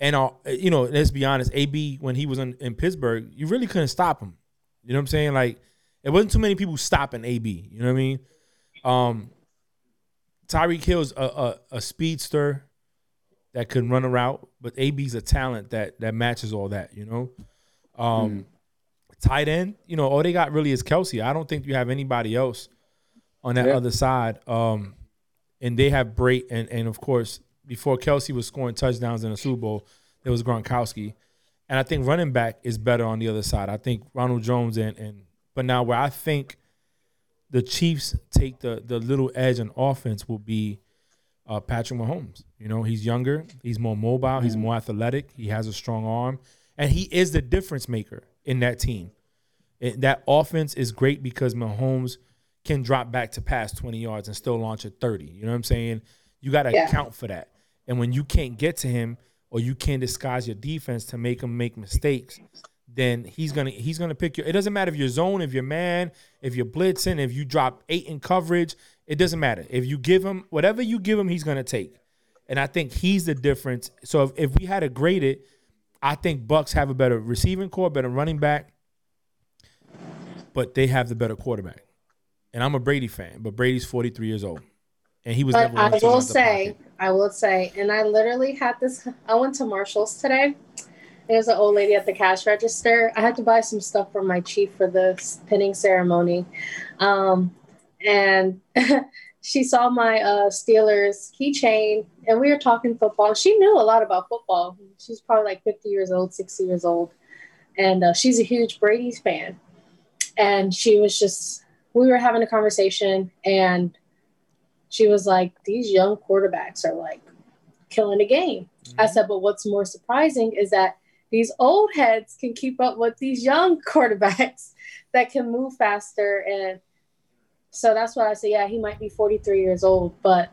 Speaker 1: And uh, you know, let's be honest, AB when he was in, in Pittsburgh, you really couldn't stop him. You know what I'm saying? Like it wasn't too many people stopping AB. You know what I mean? Um, Tyreek Hill's a, a, a speedster that can run a route, but AB's a talent that that matches all that. You know, um, tight end. You know, all they got really is Kelce. I don't think you have anybody else on that
Speaker 3: Yeah.
Speaker 1: other side. Um, and they have Brate and and of course before Kelce was scoring touchdowns in the Super Bowl, there was Gronkowski. And I think running back is better on the other side. I think Ronald Jones and and but now where I think the Chiefs take the the little edge on offense will be uh, Patrick Mahomes. You know, he's younger, he's more mobile, he's more athletic, he has a strong arm, and he is the difference maker in that team. It- that offense is great because Mahomes can drop back to pass 20 yards and still launch at 30. You know what I'm saying? You got to
Speaker 2: Yeah.
Speaker 1: account for that. And when you can't get to him or you can't disguise your defense to make him make mistakes, then he's gonna he's gonna pick you. It doesn't matter if you're zone, if you're man, if you're blitzing, if you drop eight in coverage. It doesn't matter. If you give him whatever you give him, he's gonna take. And I think he's the difference. So if, if we had to grade it, I think Bucks have a better receiving corps, better running back, but they have the better quarterback. And I'm a Brady fan, but Brady's 43 years old, and he was.
Speaker 2: But
Speaker 1: never
Speaker 2: I will say,
Speaker 1: pocket.
Speaker 2: I will say, and I literally had this. I went to Marshalls today. There's an old lady at the cash register. I had to buy some stuff for my chief for the pinning ceremony, um, and she saw my uh, Steelers keychain, and we were talking football. She knew a lot about football. She's probably like 50 years old, 60 years old, and uh, she's a huge Brady's fan. And she was just, we were having a conversation, and she was like, These young quarterbacks are like killing the game. I mm-hmm. said, But what's more surprising is that these old heads can keep up with these young quarterbacks that can move faster. And so that's why I say, Yeah, he might be 43 years old, but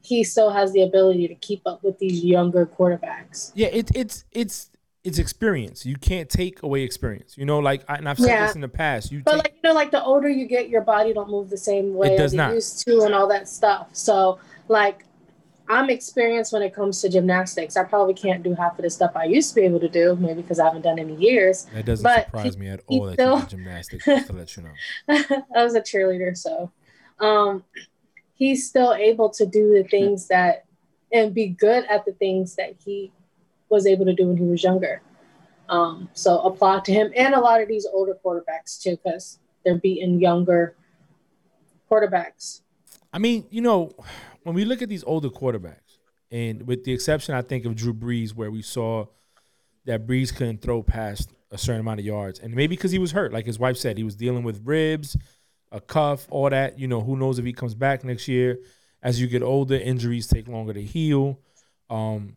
Speaker 2: he still has the ability to keep up with these younger quarterbacks.
Speaker 1: Yeah, it, it's it's it's experience. You can't take away experience. You know, like I- and I've said
Speaker 2: Yeah.
Speaker 1: this in the past. You
Speaker 2: But
Speaker 1: take,
Speaker 2: like you know, like the older you get, your body don't move the same way
Speaker 1: It does
Speaker 2: as
Speaker 1: not.
Speaker 2: it used to, and all that stuff. So like, I'm experienced when it comes to gymnastics. I probably can't do half of the stuff I used to be able to do, maybe because I haven't done any years.
Speaker 1: that doesn't
Speaker 2: but
Speaker 1: surprise
Speaker 2: he-
Speaker 1: me at all that
Speaker 2: still-
Speaker 1: gymnastics. Just to let you know.
Speaker 2: I was a cheerleader, so um, he's still able to do the things that and be good at the things that he was able to do when he was younger. Um, so applaud to him and a lot of these older quarterbacks too, because they're beating younger quarterbacks.
Speaker 1: I mean, you know, when we look at these older quarterbacks, and with the exception, I think of Drew Brees, where we saw that Brees couldn't throw past a certain amount of yards, and maybe because he was hurt, like his wife said, he was dealing with ribs, a cuff, all that. You know, who knows if he comes back next year? As you get older, injuries take longer to heal. Um,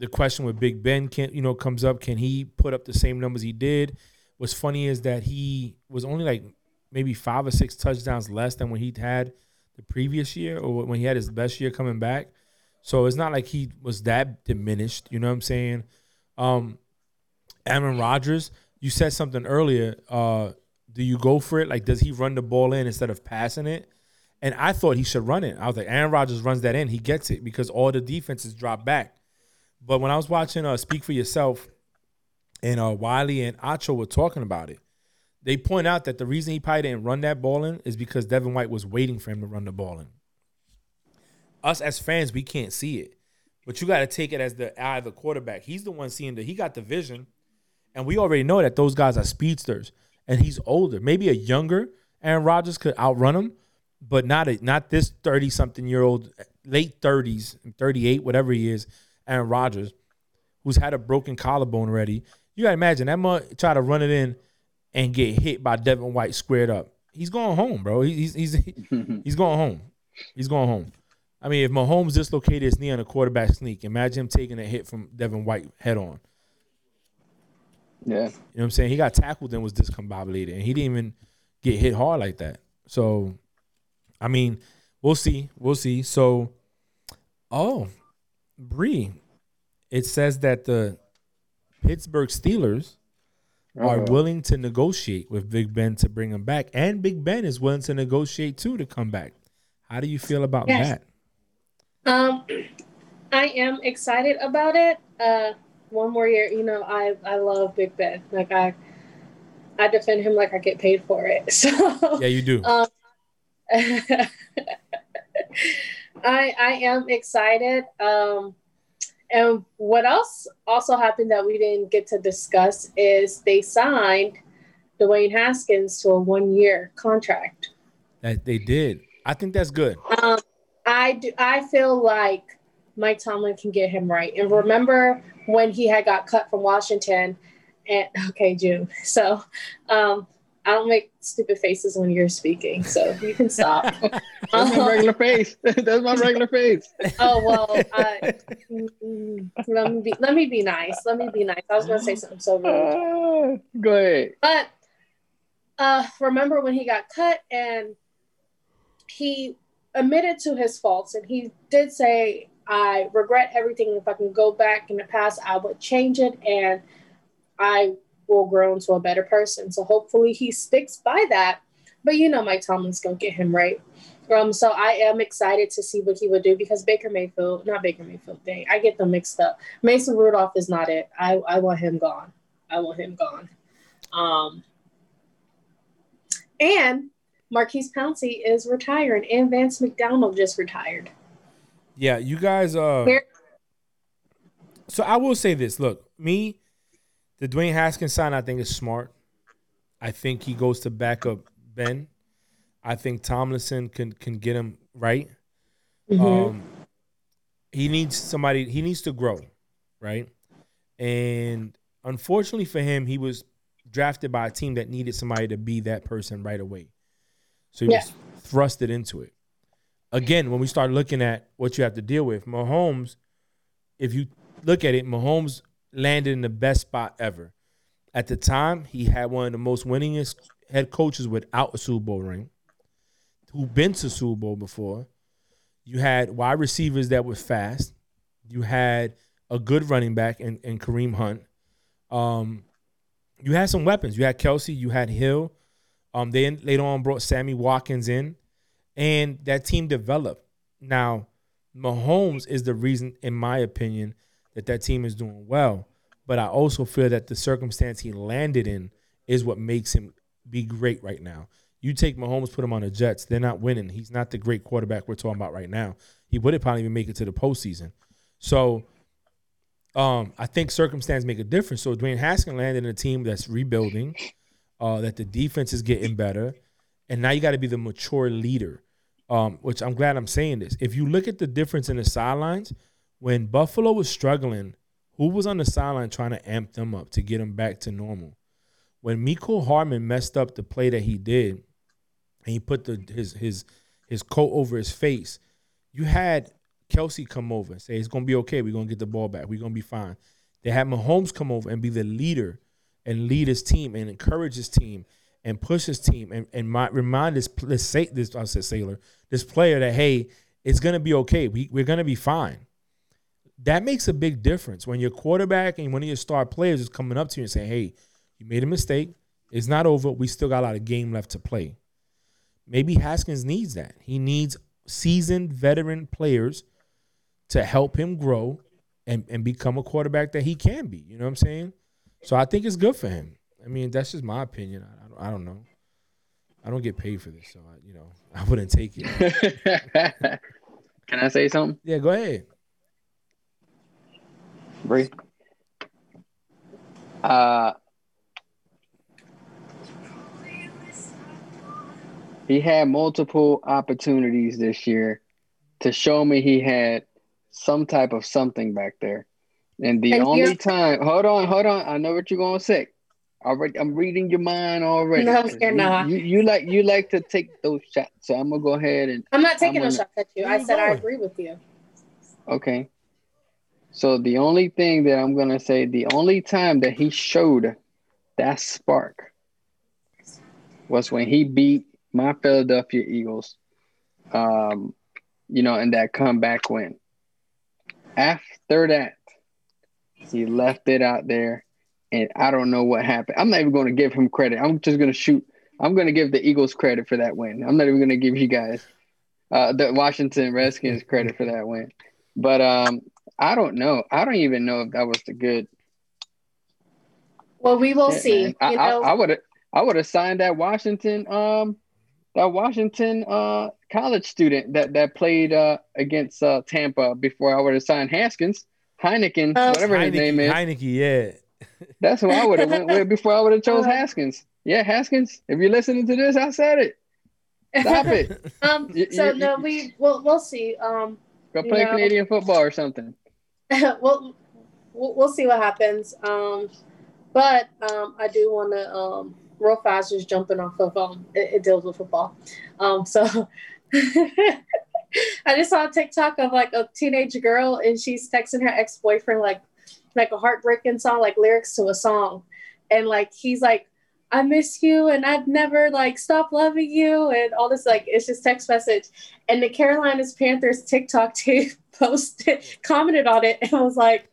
Speaker 1: the question with Big Ben can you know comes up, can he put up the same numbers he did? What's funny is that he was only like maybe five or six touchdowns less than when he had the previous year or when he had his best year coming back. So it's not like he was that diminished. You know what I'm saying? Um, Aaron Rodgers, you said something earlier. Uh, do you go for it? Like, does he run the ball in instead of passing it? And I thought he should run it. I was like, Aaron Rodgers runs that in, he gets it because all the defenses drop back. But when I was watching uh, Speak for Yourself, and uh, Wiley and Acho were talking about it, they point out that the reason he probably didn't run that ball in is because Devin White was waiting for him to run the ball in. Us as fans, we can't see it, but you got to take it as the eye of the quarterback. He's the one seeing that he got the vision, and we already know that those guys are speedsters, and he's older. Maybe a younger Aaron Rodgers could outrun him, but not a, not this thirty something year old, late thirties, thirty eight, whatever he is, Aaron Rodgers, who's had a broken collarbone already. You gotta imagine that much try to run it in and get hit by Devin White squared up. He's going home, bro. He's he's he's going home. He's going home. I mean, if Mahomes dislocated his knee on a quarterback sneak, imagine him taking a hit from Devin White head on.
Speaker 3: Yeah.
Speaker 1: You know what I'm saying? He got tackled and was discombobulated, and he didn't even get hit hard like that. So, I mean, we'll see. We'll see. So, oh, Bree, it says that the Pittsburgh Steelers are
Speaker 3: Uh-oh.
Speaker 1: willing to negotiate with Big Ben to bring him back, and Big Ben is willing to negotiate too to come back. How do you feel about
Speaker 2: Yes.
Speaker 1: that?
Speaker 2: Um, I am excited about it. Uh, one more year, you know, I I love Big Ben. Like I, I defend him like I get paid for it. So
Speaker 1: Yeah, you do.
Speaker 2: Um, I I am excited. Um, and what else also happened that we didn't get to discuss is they signed Dwayne Haskins to a one year contract.
Speaker 1: that they did. I think that's good.
Speaker 2: Um, I do. I feel like Mike Tomlin can get him right. And remember when he had got cut from Washington? And okay, June. So um, I don't make stupid faces when you're speaking, so you can stop.
Speaker 3: That's my regular face. That's my regular face.
Speaker 2: oh well. I, mm, let me be. Let me be nice. Let me be nice. I was gonna say something so rude.
Speaker 3: Ah, go ahead.
Speaker 2: But uh, remember when he got cut and he admitted to his faults and he did say, I regret everything. If I can go back in the past, I would change it. And I will grow into a better person. So hopefully he sticks by that. But you know, Mike Tomlin's gonna get him right. Um, so I am excited to see what he would do because Baker Mayfield, not Baker Mayfield, dang, I get them mixed up. Mason Rudolph is not it. I, I want him gone. I want him gone. Um, and Maurkice Pouncey is retiring, and Vance McDonald just retired.
Speaker 1: Yeah, you guys. Uh, so I will say this: Look, me, the Dwayne Haskins sign, I think is smart. I think he goes to back up Ben. I think Tomlinson can can get him right. Mm-hmm. Um, he needs somebody. He needs to grow, right? And unfortunately for him, he was drafted by a team that needed somebody to be that person right away. So he yeah. was thrusted into it. Again, when we start looking at what you have to deal with, Mahomes, if you look at it, Mahomes landed in the best spot ever. At the time, he had one of the most winningest head coaches without a Super Bowl ring, who been to Super Bowl before. You had wide receivers that were fast. You had a good running back in, in Kareem Hunt. Um, you had some weapons. You had Kelce. You had Hill. Um, then later on brought Sammy Watkins in, and that team developed. Now, Mahomes is the reason, in my opinion, that that team is doing well. But I also feel that the circumstance he landed in is what makes him be great right now. You take Mahomes, put him on the Jets, they're not winning. He's not the great quarterback we're talking about right now. He wouldn't probably even make it to the postseason. So um, I think circumstance make a difference. So Dwayne Haskins landed in a team that's rebuilding, uh, that the defense is getting better, and now you got to be the mature leader. Um, which I'm glad I'm saying this. If you look at the difference in the sidelines, when Buffalo was struggling, who was on the sideline trying to amp them up to get them back to normal? When Mecole Hardman messed up the play that he did, and he put the his his his coat over his face, you had Kelce come over and say it's gonna be okay. We're gonna get the ball back. We're gonna be fine. They had Mahomes come over and be the leader and lead his team and encourage his team and push his team and, and my, remind this this this I said sailor this player that hey it's gonna be okay. We we're gonna be fine. That makes a big difference when your quarterback and one of your star players is coming up to you and saying, "Hey, you made a mistake. It's not over. We still got a lot of game left to play." Maybe Haskins needs that. He needs seasoned veteran players to help him grow and, and become a quarterback that he can be. You know what I'm saying? So I think it's good for him. I mean, that's just my opinion. I, I, don't, I don't know. I don't get paid for this, so I, you know, I wouldn't take
Speaker 3: it. Can I say something?
Speaker 1: Yeah, go ahead.
Speaker 3: Bree. Uh, he had multiple opportunities this year to show me he had some type of something back there. And the and only time, hold on, hold on, I know what you're gonna say. Already, I'm reading your mind already.
Speaker 2: No, you're
Speaker 3: you,
Speaker 2: not.
Speaker 3: You, you, like you like to take those shots, so I'm gonna go ahead and.
Speaker 2: I'm not taking those shots at you. I said I agree with you.
Speaker 3: Okay. So the only thing that I'm gonna say, the only time that he showed that spark was when he beat my Philadelphia Eagles. Um, you know, in that comeback win. After that, he left it out there, and I don't know what happened. I'm not even to give him credit. I'm just to shoot. I'm to give the Eagles credit for that win. I'm not even to give you guys uh, the Washington Redskins credit for that win. But um, I don't know. I don't even know if that was the good.
Speaker 2: Well, we will see.
Speaker 3: Man. I, I would have. I would have signed that Washington um that Washington uh, college student that that played uh, against uh, Tampa before I would have signed Haskins, Heineken, uh, whatever Heinicke, his name is.
Speaker 1: Heinicke, yeah.
Speaker 3: That's who I would have went with before I would have chose uh-huh. Haskins. Yeah, Haskins. If you're listening to this, I said it. Stop it.
Speaker 2: um. You, so you, no, we we'll we'll see. Um.
Speaker 3: Go play know, Canadian football or something.
Speaker 2: we'll, we'll see what happens. Um. But um, I do want to um real fast, just jumping off of um, it, it deals with football. Um, so I just saw a TikTok of like a teenage girl, and she's texting her ex boyfriend like like a heartbreaking song, like lyrics to a song, and like he's like. I miss you and I've never like stopped loving you and all this like it's just text message. And the Carolinas Panthers TikTok team posted commented on it and was like,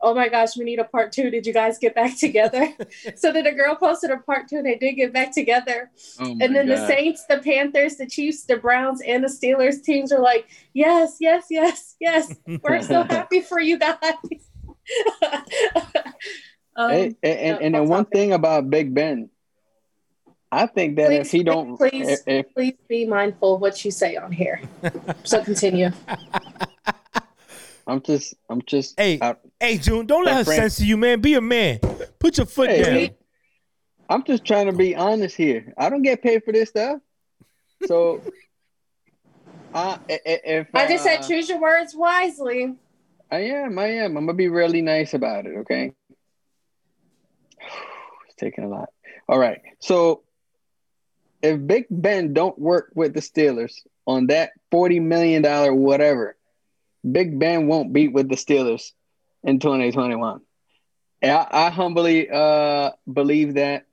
Speaker 2: oh my gosh, we need a part two. Did you guys get back together? so then a girl posted a part two and they did get back together.
Speaker 3: Oh
Speaker 2: and then the Saints, the Panthers, the Chiefs, the Browns, and the Steelers teams are like, yes, yes, yes, yes. We're so happy for you guys. um,
Speaker 3: Hey, and, and, and then one thing about Big Ben, I think that if he don't,
Speaker 2: please.
Speaker 3: if, if
Speaker 2: please be mindful of what you say on here. So continue.
Speaker 3: I'm just, I'm just,
Speaker 1: Hey,
Speaker 3: I,
Speaker 1: hey, June, don't let
Speaker 3: That
Speaker 1: her
Speaker 3: Frank-
Speaker 1: censor you, man. Be a man. Put your foot
Speaker 3: Hey,
Speaker 1: down.
Speaker 3: hey. I'm just trying to be honest here. I don't get paid for this stuff, so I, i- i- if
Speaker 2: I just said
Speaker 3: uh,
Speaker 2: choose your words wisely.
Speaker 3: I am, I am. I'm gonna be really nice about it. Okay. It's taking a lot. All right. So if Big Ben don't work with the Steelers on that forty million dollar whatever, Big Ben won't beat with the Steelers in 2021. I, I humbly uh, believe that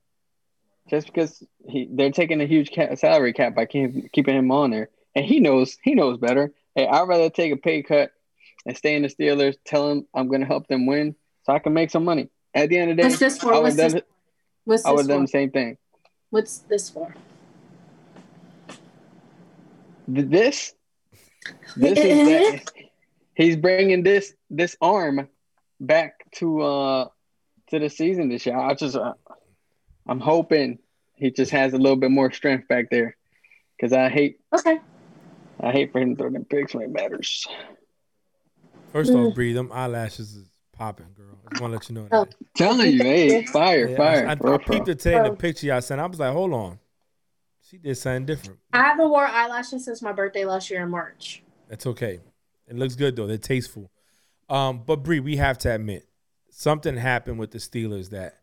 Speaker 3: just because he, they're taking a huge cap, salary cap by keep, keeping him on there, and he knows he knows better. Hey, I'd rather take a pay cut and stay in the Steelers. Tell him I'm going to help them win, so I can make some money. At the end of the day,
Speaker 2: What's this for?
Speaker 3: I would
Speaker 2: What's
Speaker 3: done,
Speaker 2: this,
Speaker 3: I would done the same thing.
Speaker 2: What's this for?
Speaker 3: This, this is that he's bringing this this arm back to uh to the season this year. I just uh, I'm hoping he just has a little bit more strength back there because I hate
Speaker 2: Okay.
Speaker 3: I hate for him to throw them picks when it matters.
Speaker 1: First
Speaker 2: Mm.
Speaker 1: off, Bree, them eyelashes is popping, girl. I just want to let you know
Speaker 2: Oh.
Speaker 1: that.
Speaker 3: Telling you, hey, fire,
Speaker 1: Yeah,
Speaker 3: fire.
Speaker 1: I, I,
Speaker 3: for real,
Speaker 1: I peeped it today in the
Speaker 2: Oh.
Speaker 1: picture y'all sent. I was like, hold on. She did something different.
Speaker 2: I haven't worn eyelashes since my birthday last year in March.
Speaker 1: That's okay. It looks good though. They're tasteful. Um, but Bree, we have to admit something happened with the Steelers that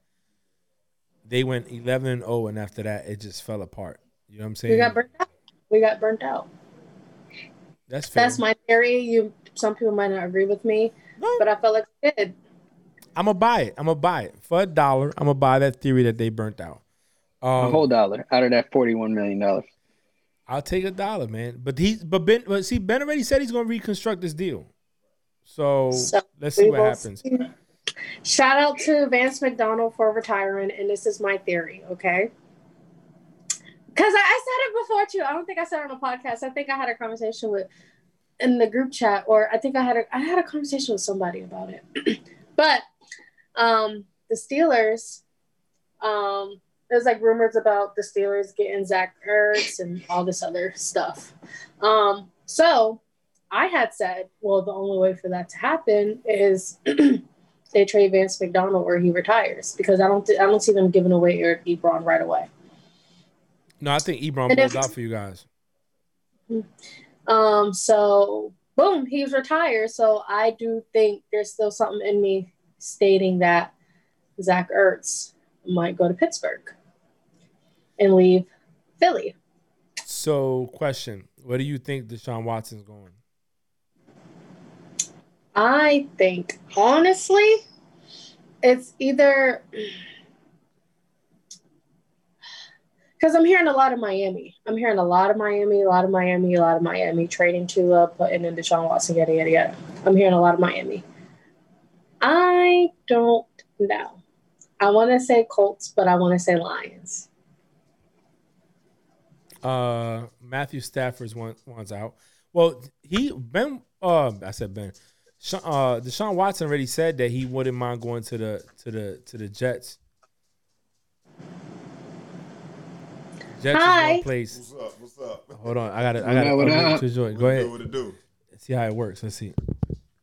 Speaker 1: they went 11 and 0, and after that, it just fell apart. You know what I'm saying?
Speaker 2: We got burnt out. We got burnt out.
Speaker 1: That's fair.
Speaker 2: That's my theory. You some people might not agree with me,
Speaker 1: No,
Speaker 2: but I felt like it did.
Speaker 1: I'm gonna buy it. I'm gonna buy it for a dollar. I'm gonna buy that theory that they burnt out.
Speaker 3: a
Speaker 1: Um,
Speaker 3: whole dollar out of that forty-one million dollars.
Speaker 1: I'll take a dollar, man. But he's but Ben, but see, Ben already said he's gonna reconstruct this deal. So,
Speaker 2: So,
Speaker 1: let's see what happens.
Speaker 2: see. Shout out to Vance McDonald for retiring, and this is my theory, okay? Because I, I said it before too. I don't think I said it on a podcast. I think I had a conversation with in the group chat, or I think I had a I had a conversation with somebody about it. but um, the Steelers, um, there's like rumors about the Steelers getting Zach Ertz and all this other stuff. Um, so I had said, well, the only way for that to happen is they trade Vance McDonald or he retires because I don't th- I don't see them giving away Eric Ebron right away.
Speaker 1: No, I think Ebron blows out for you guys.
Speaker 2: Um, so boom, he's retired. So I do think there's still something in me stating that Zach Ertz might go to Pittsburgh and leave Philly.
Speaker 1: So, question: Where do you think Deshaun Watson's going?
Speaker 2: I think honestly, it's either because I'm hearing a lot of Miami. I'm hearing a lot of Miami, a lot of Miami, a lot of Miami trading Tua, putting in Deshaun Watson, yada yada yada. I'm hearing a lot of Miami. I don't know. I want to say Colts, but I want to say Lions.
Speaker 1: Uh, Matthew Stafford's one one's out. Well, he Ben. Uh, I said Ben. Sha- Uh, Deshaun Watson already said that he wouldn't mind going to the to the to the Jets. Jets
Speaker 2: Hi.
Speaker 1: is one place.
Speaker 5: What's up? What's up?
Speaker 1: Hold on, I got it. I
Speaker 3: What
Speaker 1: got
Speaker 3: up, what
Speaker 1: to
Speaker 3: up?
Speaker 1: to join. Go
Speaker 5: What it
Speaker 1: ahead.
Speaker 5: do, What it do?
Speaker 1: See how it works. Let's see.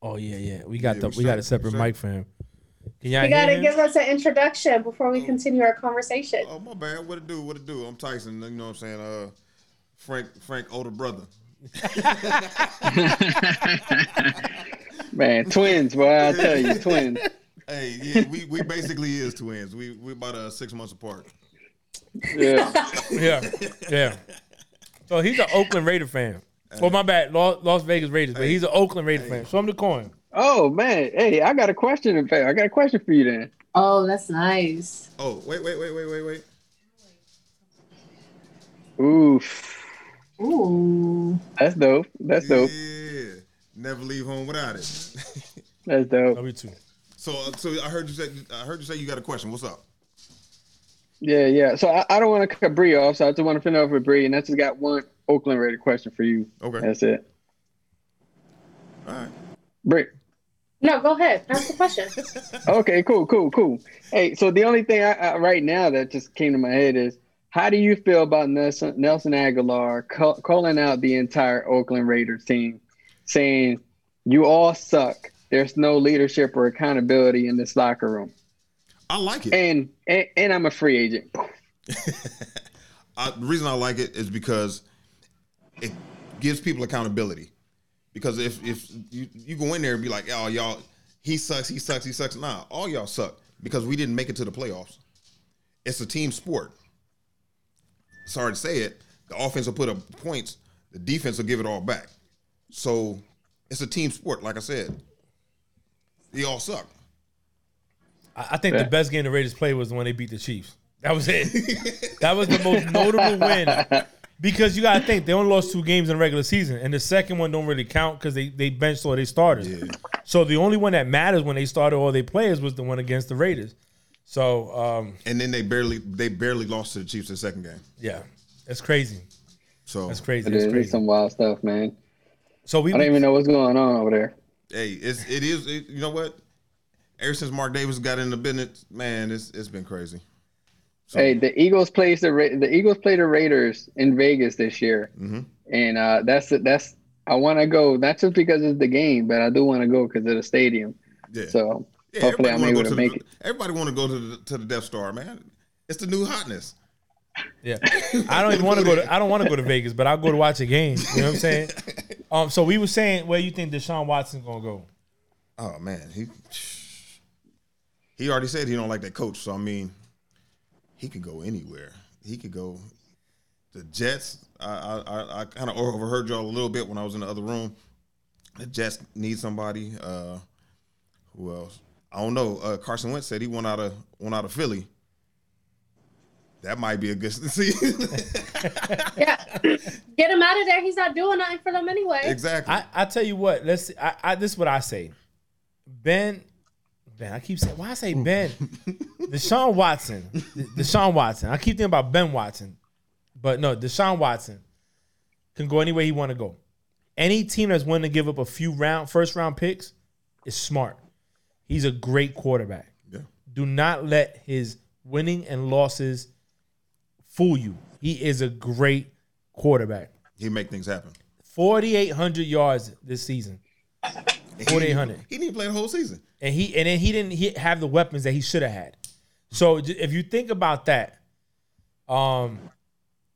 Speaker 1: Oh yeah, yeah. We got
Speaker 5: Yeah,
Speaker 1: the
Speaker 5: we
Speaker 1: we got a separate mic for him. Can y'all
Speaker 2: You got to
Speaker 1: hear
Speaker 2: give us an introduction before we continue our conversation.
Speaker 5: Oh my bad. What it do? What it do? I'm Tyson. You know what I'm saying? Uh, Frank, Frank, older brother.
Speaker 3: Man, twins, boy, I tell you, twins.
Speaker 5: Hey, yeah, we, we basically is twins. We we about uh, six months apart.
Speaker 3: Yeah.
Speaker 1: Yeah, yeah. So he's an Oakland Raider fan. Well, my bad, Las, Las Vegas Raiders, but he's an Oakland Raider fan. So I'm the coin.
Speaker 3: Oh man, hey, I got a question. In fact, I got a question for you then.
Speaker 2: Oh, that's nice.
Speaker 5: Oh wait wait wait wait wait wait.
Speaker 3: Oof,
Speaker 2: Ooh.
Speaker 3: that's dope. That's dope.
Speaker 5: Yeah, never leave home without it.
Speaker 3: That's dope.
Speaker 1: Love you too.
Speaker 5: So, uh, so I heard you say I heard you say you got a question. What's up?
Speaker 3: Yeah, yeah. So I, I don't want to cut Bree off, so I just want to finish off with Bree, and I just got one Oakland Raider question for you.
Speaker 5: Okay.
Speaker 3: That's it.
Speaker 5: All right.
Speaker 3: Bree.
Speaker 2: No, go ahead. Ask the question.
Speaker 3: Okay, cool, cool, cool. Hey, so the only thing I, I, right now that just came to my head is how do you feel about Nelson, Nelson Agholor call, calling out the entire Oakland Raiders team, saying you all suck. There's no leadership or accountability in this locker room,
Speaker 5: I like it.
Speaker 3: and and, and I'm a free agent.
Speaker 5: I, the reason I like it is because it gives people accountability. Because if if you, you go in there and be like, oh y'all, he sucks, he sucks, he sucks. Nah, all y'all suck because we didn't make it to the playoffs. It's a team sport. Sorry to say it, the offense will put up points, the defense will give it all back. So it's a team sport, like I said. They all suck.
Speaker 1: I, I think
Speaker 3: Yeah.
Speaker 1: the best game the Raiders played was the one they beat the Chiefs. That was it. that was the most notable win. Because you gotta think they only lost two games in the regular season, and the second one don't really count because they they benched all their starters.
Speaker 5: Yeah.
Speaker 1: So the only one that matters when they started all their players was the one against the Raiders. So um,
Speaker 5: And then they barely they barely lost to the Chiefs in the second game.
Speaker 1: yeah, that's crazy.
Speaker 5: So
Speaker 1: That's crazy.
Speaker 3: It
Speaker 1: That's
Speaker 3: is
Speaker 1: crazy.
Speaker 3: some wild stuff, man.
Speaker 1: So we
Speaker 3: I don't even know what's going on over there.
Speaker 5: hey, it's it is it, you know what? Ever since Mark Davis got in the business, man, it's it's been crazy. So,
Speaker 3: Hey, the Eagles plays the Ra- the Eagles play the Raiders in Vegas this year,
Speaker 5: Mhm.
Speaker 3: and uh, that's that's I want to go not just because it's the game, but I do want to go because of the stadium.
Speaker 5: yeah.
Speaker 3: So
Speaker 5: yeah,
Speaker 3: hopefully I'm
Speaker 5: wanna
Speaker 3: able
Speaker 5: go
Speaker 3: to
Speaker 5: the,
Speaker 3: make it.
Speaker 5: Everybody want to go to the, to the Death Star, man. It's the new hotness.
Speaker 1: Yeah, I don't even want to go to. I don't want to go to Vegas, but I'll go to watch a game. You know what I'm saying? Um, so we were saying where you think Deshaun Watson's gonna go?
Speaker 5: Oh man, he he already said he don't like that coach. So I mean, he could go anywhere. He could go the Jets. I I, I, I kind of overheard y'all a little bit when I was in the other room. The Jets need somebody. Uh, who else? I don't know. Uh, Carson Wentz said he went out of went out of Philly. That might be a good see.
Speaker 2: Yeah. Get him out of there. He's not doing nothing for them anyway.
Speaker 5: exactly.
Speaker 1: I, I tell you what. Let's. See, I, I this is what I say. Ben. Ben. I keep saying. Why I say mm. Ben? Deshaun Watson. Deshaun Watson. I keep thinking about Ben Watson, but no. Deshaun Watson can go anywhere he want to go. Any team that's willing to give up a few round first round picks is smart. He's a great quarterback.
Speaker 5: yeah.
Speaker 1: Do not let his winning and losses fool you. He is a great quarterback.
Speaker 5: He make things happen.
Speaker 1: 4,800 yards this season. 4,800.
Speaker 5: He didn't play the whole season.
Speaker 1: And he and then he didn't he have the weapons that he should have had. So if you think about that, um,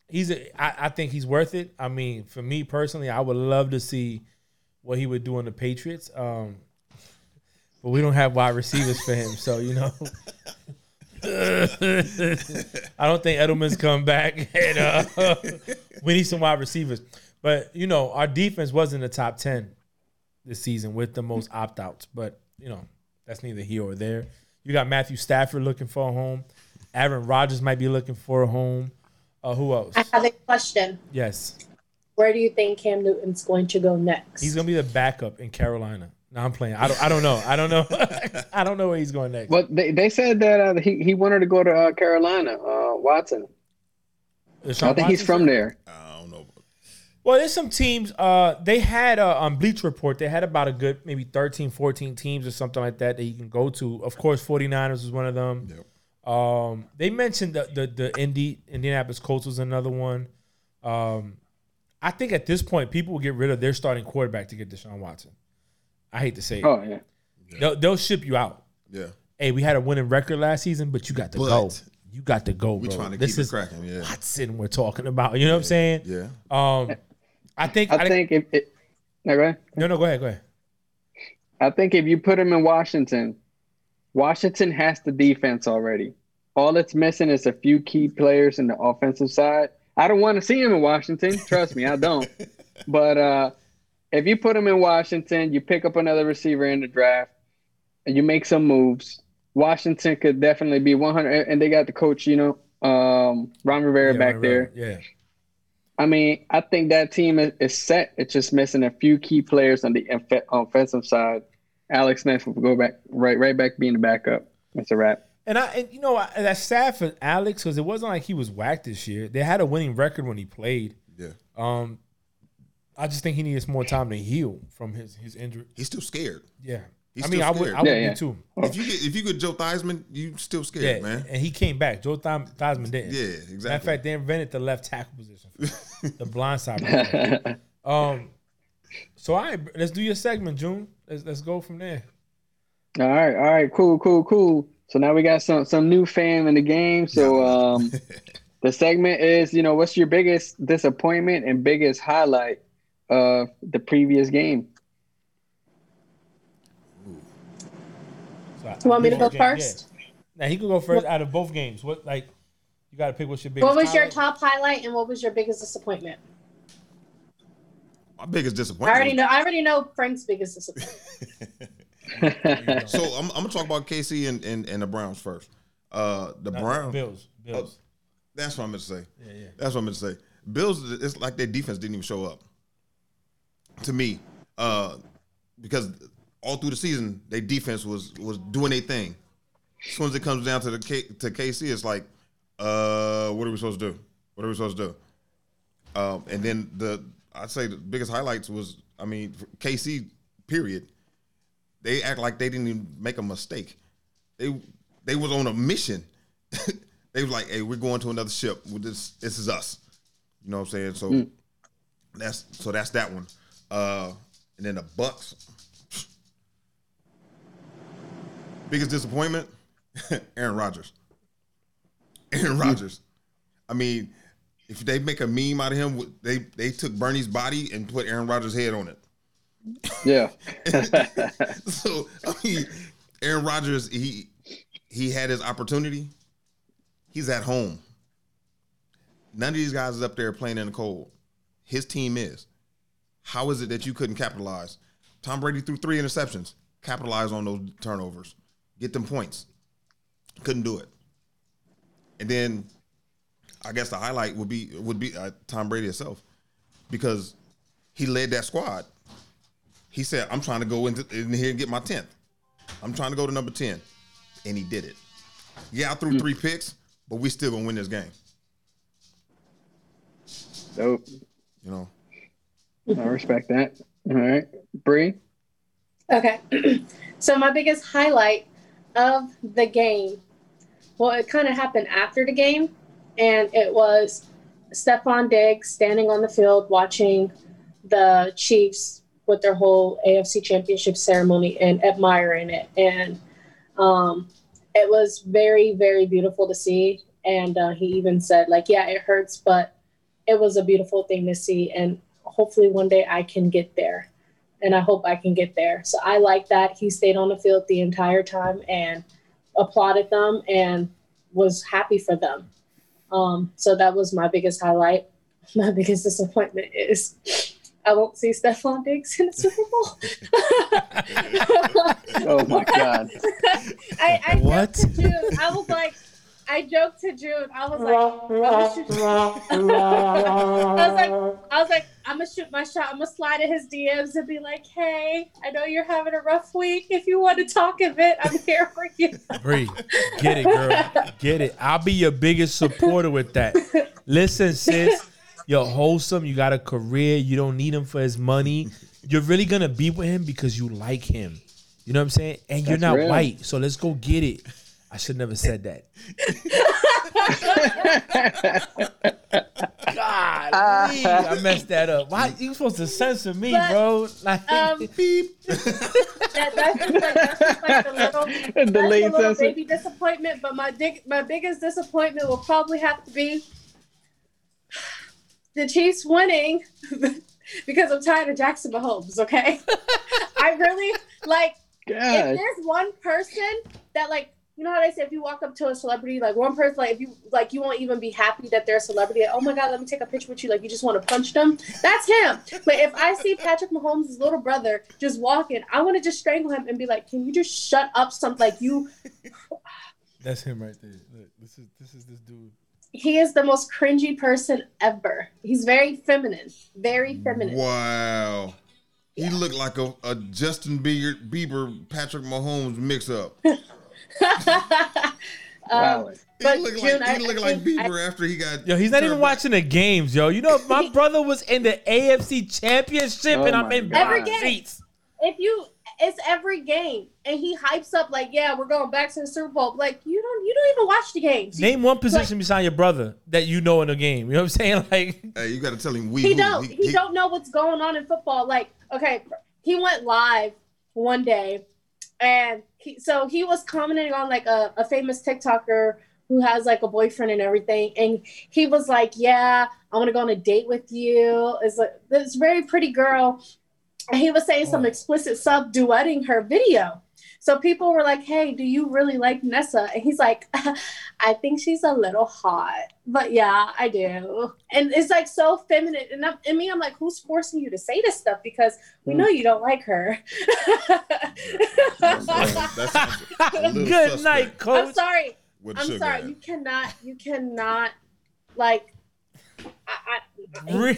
Speaker 1: he's a, I, I think he's worth it. I mean, for me personally, I would love to see what he would do in the Patriots. Um, but we don't have wide receivers for him, so you know. I don't think Edelman's come back, and uh, we need some wide receivers. But you know, our defense wasn't the top ten this season with the most opt outs. But you know, that's neither here or there. You got Matthew Stafford looking for a home. Aaron Rodgers might be looking for a home. Uh, who else?
Speaker 2: I have a question.
Speaker 1: Yes,
Speaker 2: Where do you think Cam Newton's going to go next?
Speaker 1: he's gonna be the backup in Carolina. No, I'm playing. I don't. I don't know. I don't know. I don't know where he's going next.
Speaker 3: Well, they, they said that uh, he he wanted to go to uh, Carolina. Uh, Watson.
Speaker 1: Deshaun
Speaker 3: I think he's from there.
Speaker 5: I don't know.
Speaker 1: Well, there's some teams. Uh, they had uh, on Bleach Report. They had about a good maybe 13, 14 teams or something like that that you can go to. Of course, 49ers was one of them.
Speaker 5: Yep.
Speaker 1: Um, they mentioned the the, the Indy Indianapolis Colts was another one. Um, I think at this point, people will get rid of their starting quarterback to get Deshaun Watson. I hate to say it.
Speaker 3: Oh yeah.
Speaker 1: They'll, they'll ship you out.
Speaker 5: Yeah.
Speaker 1: Hey, we had a winning record last season, but you got to
Speaker 5: But
Speaker 1: go. You got to go,
Speaker 5: We
Speaker 1: bro.
Speaker 5: trying to
Speaker 1: this
Speaker 5: keep it
Speaker 1: is
Speaker 5: cracking. Yeah.
Speaker 1: Watson we're talking about. You know what I'm saying?
Speaker 5: Yeah.
Speaker 1: Um, I think.
Speaker 3: I think if it. No, go ahead.
Speaker 1: No, no. Go ahead. Go ahead.
Speaker 3: I think if you put him in Washington, Washington has the defense already. All it's missing is a few key players in the offensive side. I don't want to see him in Washington. Trust me, I don't. But uh, if you put him in Washington, you pick up another receiver in the draft, and you make some moves. Washington could definitely be 100, and they got the coach, you know, um, Ron Rivera
Speaker 1: Yeah,
Speaker 3: back
Speaker 1: right,
Speaker 3: there.
Speaker 1: Yeah.
Speaker 3: I mean, I think that team is, is set. It's just missing a few key players on the inf- offensive side, Alex Smith will go back right right back being the backup. That's a wrap.
Speaker 1: And I, and you know, I, that's sad for Alex because it wasn't like he was whacked this year. They had a winning record when he played.
Speaker 5: Yeah.
Speaker 1: Um, I just think he needs more time to heal from his his injury.
Speaker 5: He's still scared.
Speaker 1: Yeah,
Speaker 5: He's
Speaker 1: I mean,
Speaker 5: still
Speaker 1: I would. I would
Speaker 3: Yeah,
Speaker 1: be
Speaker 3: yeah.
Speaker 1: too.
Speaker 5: If you get if you get Joe Theismann, you still scared,
Speaker 1: Yeah,
Speaker 5: man.
Speaker 1: and he came back. Joe Theis- Theismann didn't.
Speaker 5: Yeah, exactly.
Speaker 1: Matter of fact, they invented the left tackle position, the blind side. um, so all right, let's do your segment, June. Let's let's go from there.
Speaker 3: All right, all right, cool, cool, cool. So now we got some some new fam in the game. So um, the segment is, you know, what's your biggest disappointment and biggest highlight of the previous game?
Speaker 1: So I-
Speaker 2: You want me to go
Speaker 1: Yeah.
Speaker 2: first?
Speaker 1: Now he could go first out of both games. What like you got to pick what's your biggest.
Speaker 2: What was your top highlight and what was your biggest disappointment?
Speaker 5: My biggest disappointment.
Speaker 2: I already know. I already know Frank's biggest disappointment.
Speaker 5: So I'm, I'm gonna talk about KC and, and, and the Browns first. Uh, the
Speaker 1: Not-
Speaker 5: Browns.
Speaker 1: Bills. Bills.
Speaker 5: That's what I'm gonna say.
Speaker 1: Yeah, yeah.
Speaker 5: That's what I'm gonna say. Bills. It's like their defense didn't even show up. To me, uh, because all through the season, their defense was was doing their thing. As soon as it comes down to the K, to KC, it's like, uh, what are we supposed to do? What are we supposed to do? Um, and then the I'd say the biggest highlights was, I mean, KC. Period. They act like they didn't even make a mistake. They they was on a mission. they was like, "Hey, we're going to another ship. With this, this is us." You know what I'm saying? So that's so that's that one. Uh, and then the Bucks. Biggest disappointment, Aaron Rodgers. Aaron Rodgers. I mean, if they make a meme out of him, they they took Bernie's body and put Aaron Rodgers' head on it.
Speaker 3: yeah.
Speaker 5: so I mean, Aaron Rodgers, he he had his opportunity. He's at home. None of these guys is up there playing in the cold. His team is. How is it that you couldn't capitalize? Tom Brady threw three interceptions. Capitalize on those turnovers. Get them points. Couldn't do it. And then, I guess the highlight would be would be uh, Tom Brady himself, because he led that squad. He said, "I'm trying to go into in here and get my tenth. I'm trying to go to number ten, and he did it. Yeah, I threw three picks, but we still gonna win this game.
Speaker 3: Dope.
Speaker 5: You know,
Speaker 3: I respect that. All right, Bree.
Speaker 2: Okay. so my biggest highlight of the game, well, it kind of happened after the game, and it was Stefon Diggs standing on the field watching the Chiefs with their whole AFC Championship ceremony and admiring it, and um, it was very, very beautiful to see. And uh, he even said, like, yeah, it hurts, but it was a beautiful thing to see, and hopefully one day I can get there and I hope I can get there. So I like that. He stayed on the field the entire time and applauded them and was happy for them. Um, so that was my biggest highlight. My biggest disappointment is I won't see Stefon Diggs in the Super Bowl.
Speaker 3: Oh my God.
Speaker 2: I, I
Speaker 1: What?
Speaker 2: joked to June. I was like, I joked to June. I was like, I'm I was like, I was like, I'm gonna shoot my shot. I'm gonna slide in his DMs and be like, Hey, I know you're having a rough week. If you want to talk a bit, I'm here for you.
Speaker 1: Bree, get it, girl. Get it. I'll be your biggest supporter with that. Listen, sis, you're wholesome. You got a career. You don't need him for his money. You're really gonna be with him because you like him. You know what I'm saying? And you're not
Speaker 3: real.
Speaker 1: white, so let's go get it. I should never said that. God, I messed that up. Why you supposed to censor me,
Speaker 2: But,
Speaker 1: bro? Like,
Speaker 2: um,
Speaker 1: beep.
Speaker 2: That, that's just like, that's just like the little, that's the little baby disappointment. But my dig, my biggest disappointment will probably have to be the Chiefs winning because I'm tired of Jackson Mahomes. Okay, I really like if there's one person that like you know how they say if you walk up to a celebrity like one person like if you like you won't even be happy that they're a celebrity oh my god let me take a picture with you like you just want to punch them that's him but if i see patrick mahomes' little brother just walking i want to just strangle him and be like can you just shut up something like you
Speaker 1: That's him right there. Look, this is this is this dude.
Speaker 2: he is the most cringy person ever he's very feminine very feminine
Speaker 5: wow. He looked like a, a Justin Bieber, Bieber, Patrick Mahomes mix up.
Speaker 3: Um, wow.
Speaker 5: He
Speaker 2: But
Speaker 5: looked
Speaker 2: June,
Speaker 5: like
Speaker 2: I-
Speaker 5: he looked
Speaker 2: I
Speaker 5: like
Speaker 2: think-
Speaker 5: Bieber after he got.
Speaker 1: Yo, he's not even
Speaker 5: back.
Speaker 1: watching the games, yo. You know, my brother was in the AFC Championship,
Speaker 3: Oh
Speaker 1: and I'm
Speaker 3: my
Speaker 1: in
Speaker 3: God.
Speaker 2: Every
Speaker 1: back
Speaker 2: game.
Speaker 1: seats.
Speaker 2: if you it's every game and he hypes up like yeah we're going back to the super bowl like you don't you don't even watch the games
Speaker 1: Name one position beside your brother that you know in the game. You know what I'm saying? Like,
Speaker 5: Hey, you got to tell him we.
Speaker 2: he
Speaker 5: who.
Speaker 2: don't he, don't know what's going on in football like okay he went live one day and he, so he was commenting on like a, a famous tiktoker who has like a boyfriend and everything and he was like yeah i want to go on a date with you. It's like this very pretty girl and he was saying some explicit sub duetting her video so people were like hey do you really like nessa? And he's like i think she's a little hot. But yeah i do. And it's like so feminine. And, I'm, and me i'm like who's forcing you to say this stuff? Because we
Speaker 3: Hmm.
Speaker 2: know you don't like her.
Speaker 5: That sounds- that sounds a little
Speaker 1: good
Speaker 5: suspect.
Speaker 1: night,
Speaker 2: i'm sorry. I'm sorry.
Speaker 5: ass.
Speaker 2: you cannot you cannot like I, I,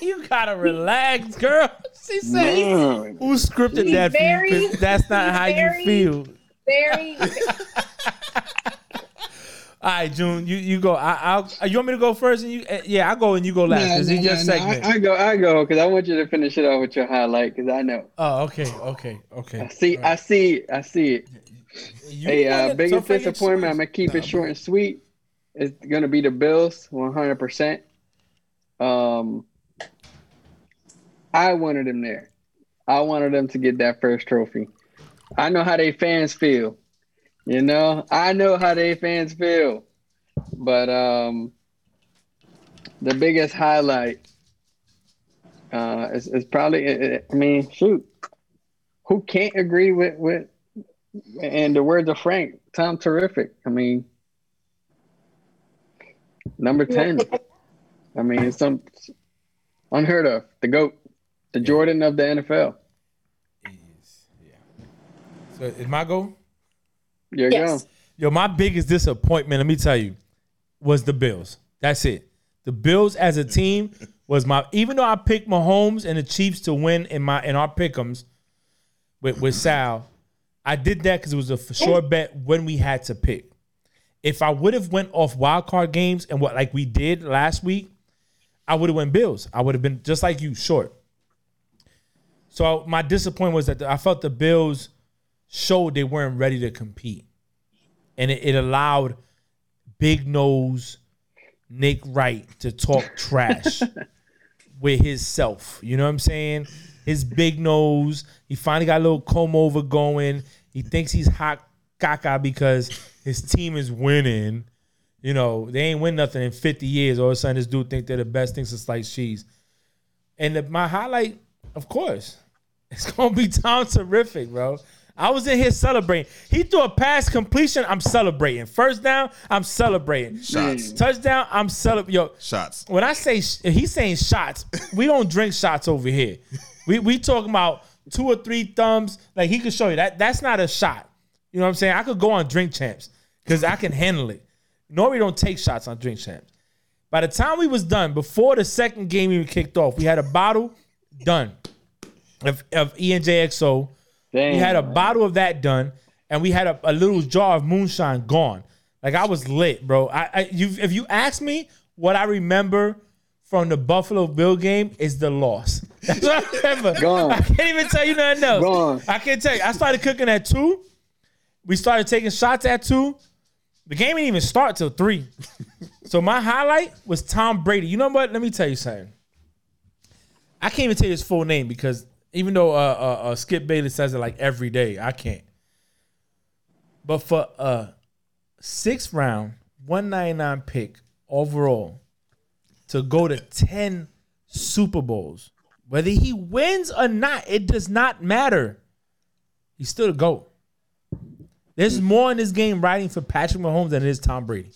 Speaker 1: you gotta relax, girl. She said,
Speaker 3: Man.
Speaker 1: "Who scripted
Speaker 2: He's
Speaker 1: that for
Speaker 2: very-
Speaker 1: That's not
Speaker 2: he's
Speaker 1: how
Speaker 2: very-
Speaker 1: you feel."
Speaker 2: very
Speaker 1: All right, June, you you go. I, I'll. You want me to go first? And you, uh, yeah, I go and you go last
Speaker 3: Nah,
Speaker 1: because
Speaker 3: nah,
Speaker 1: it's your
Speaker 3: nah, nah.
Speaker 1: segment.
Speaker 3: I, I go, I go, because I want you to finish it off with your highlight, because I know.
Speaker 1: oh, okay, okay, okay.
Speaker 3: I see, I see, I see it.
Speaker 1: You
Speaker 3: hey, uh, biggest
Speaker 1: tough on
Speaker 3: disappointment. I'm gonna keep it short and sweet. It's gonna be the Bills, 100. percent Um, I wanted them there. I wanted them to get that first trophy. I know how they fans feel. You know, I know how they fans feel. But um, the biggest highlight uh, is, is probably. I mean, shoot, who can't agree with with and the words of Frank, Tom terrific. I mean, number 10. I mean, it's some unheard of. The GOAT, the Jordan of the NFL.
Speaker 1: Is- yeah. So is my goal?
Speaker 3: There you
Speaker 2: yes
Speaker 3: go.
Speaker 1: Yo, my biggest disappointment, let me tell you, was the Bills. That's it. The Bills as a team was my even though I picked Mahomes and the Chiefs to win in my in our pickums with, with Sal, I did that because it was a for sure bet when we had to pick. If I would have went off wild card games and what like we did last week, I would have went Bills. I would have been just like you, short. So my disappointment was that the- I felt the Bills showed they weren't ready to compete and it, it allowed big nose Nick Wright to talk trash with his self. You know what I'm saying? His big nose. He finally got a little comb over going. He thinks he's hot caca because his team is winning. You know, they ain't win nothing in 50 years. All of a sudden, this dude think they're the best thing since sliced cheese. And the, my highlight, of course, it's gonna be Tom Terrific, bro. I was in here celebrating. He threw a pass completion. I'm celebrating. First down, I'm celebrating.
Speaker 5: Shots.
Speaker 1: Touchdown, I'm celebrating. Yo,
Speaker 5: Shots.
Speaker 1: when I say sh- he's saying shots, we don't drink shots over here. We we talking about two or three thumbs. Like he could show you that that's not a shot. You know what I'm saying? I could go on drink champs because I can handle it. Normally don't take shots on drink champs. By the time we was done, before the second game even kicked off, we had a bottle done of, of ENJXO.
Speaker 3: Damn.
Speaker 1: We had a bottle of that done, and we had a, a little jar of moonshine gone. Like I was lit, bro. I, I you if you ask me what I remember from the Buffalo Bill game is the loss. That's what I remember.
Speaker 3: Gone.
Speaker 1: I can't even tell you nothing else.
Speaker 3: Gone.
Speaker 1: I can't tell you. I started cooking at two. We started taking shots at two. The game didn't even start till three. so my highlight was Tom Brady. You know what? Let me tell you something. I can't even tell you his full name because even though uh, uh, uh, Skip Bayless says it like every day, I can't. But for a sixth round, 199 pick overall to go to 10 Super Bowls, whether he wins or not, it does not matter. He's still the GOAT. There's more in this game riding for Patrick Mahomes than it is Tom Brady.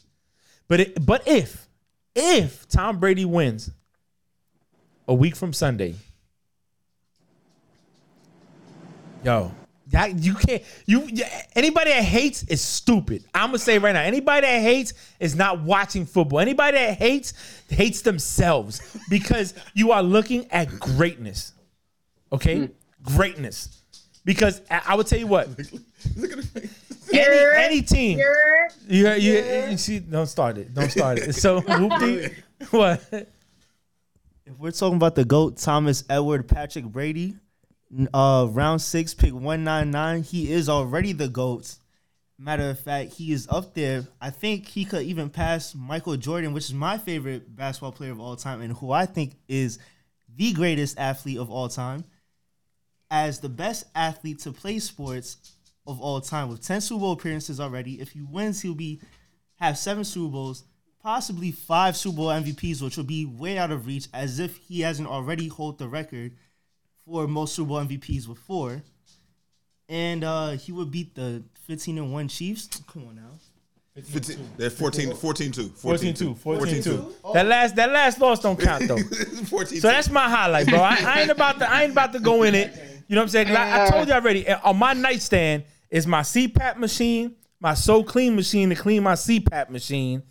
Speaker 1: But it, but if if Tom Brady wins a week from Sunday, yo, that you can't you anybody that hates is stupid. I'm gonna say right now, anybody that hates is not watching football. Anybody that hates hates themselves because you are looking at greatness. Okay, hmm. greatness. Because I, I would tell you what,
Speaker 5: Look at the face.
Speaker 1: any any team,
Speaker 2: You're
Speaker 1: you, you, you see, don't start it, don't start it. So whoopty, what?
Speaker 6: If we're talking about the GOAT, Thomas Edward Patrick Brady, uh, round six, pick 199, he is already the GOAT. Matter of fact, he is up there. I think he could even pass Michael Jordan, which is my favorite basketball player of all time and who I think is the greatest athlete of all time, as the best athlete to play sports of all time with 10 Super Bowl appearances already. If he wins, he'll be have seven Super Bowls, possibly five Super Bowl MVPs, which will be way out of reach, as if he hasn't already hold the record for most Super Bowl MVPs with four. And uh, he would beat the 15 and 1 Chiefs. Come on now.
Speaker 5: 15, they're 14, 14 2.
Speaker 1: 14 2, 14 2. That last that last loss don't count though.
Speaker 5: 14
Speaker 1: So that's my highlight, bro. I, I ain't about to I ain't about to go in it. You know what I'm saying? I, I told you already. On my nightstand is my CPAP machine, my So Clean machine to clean my CPAP machine,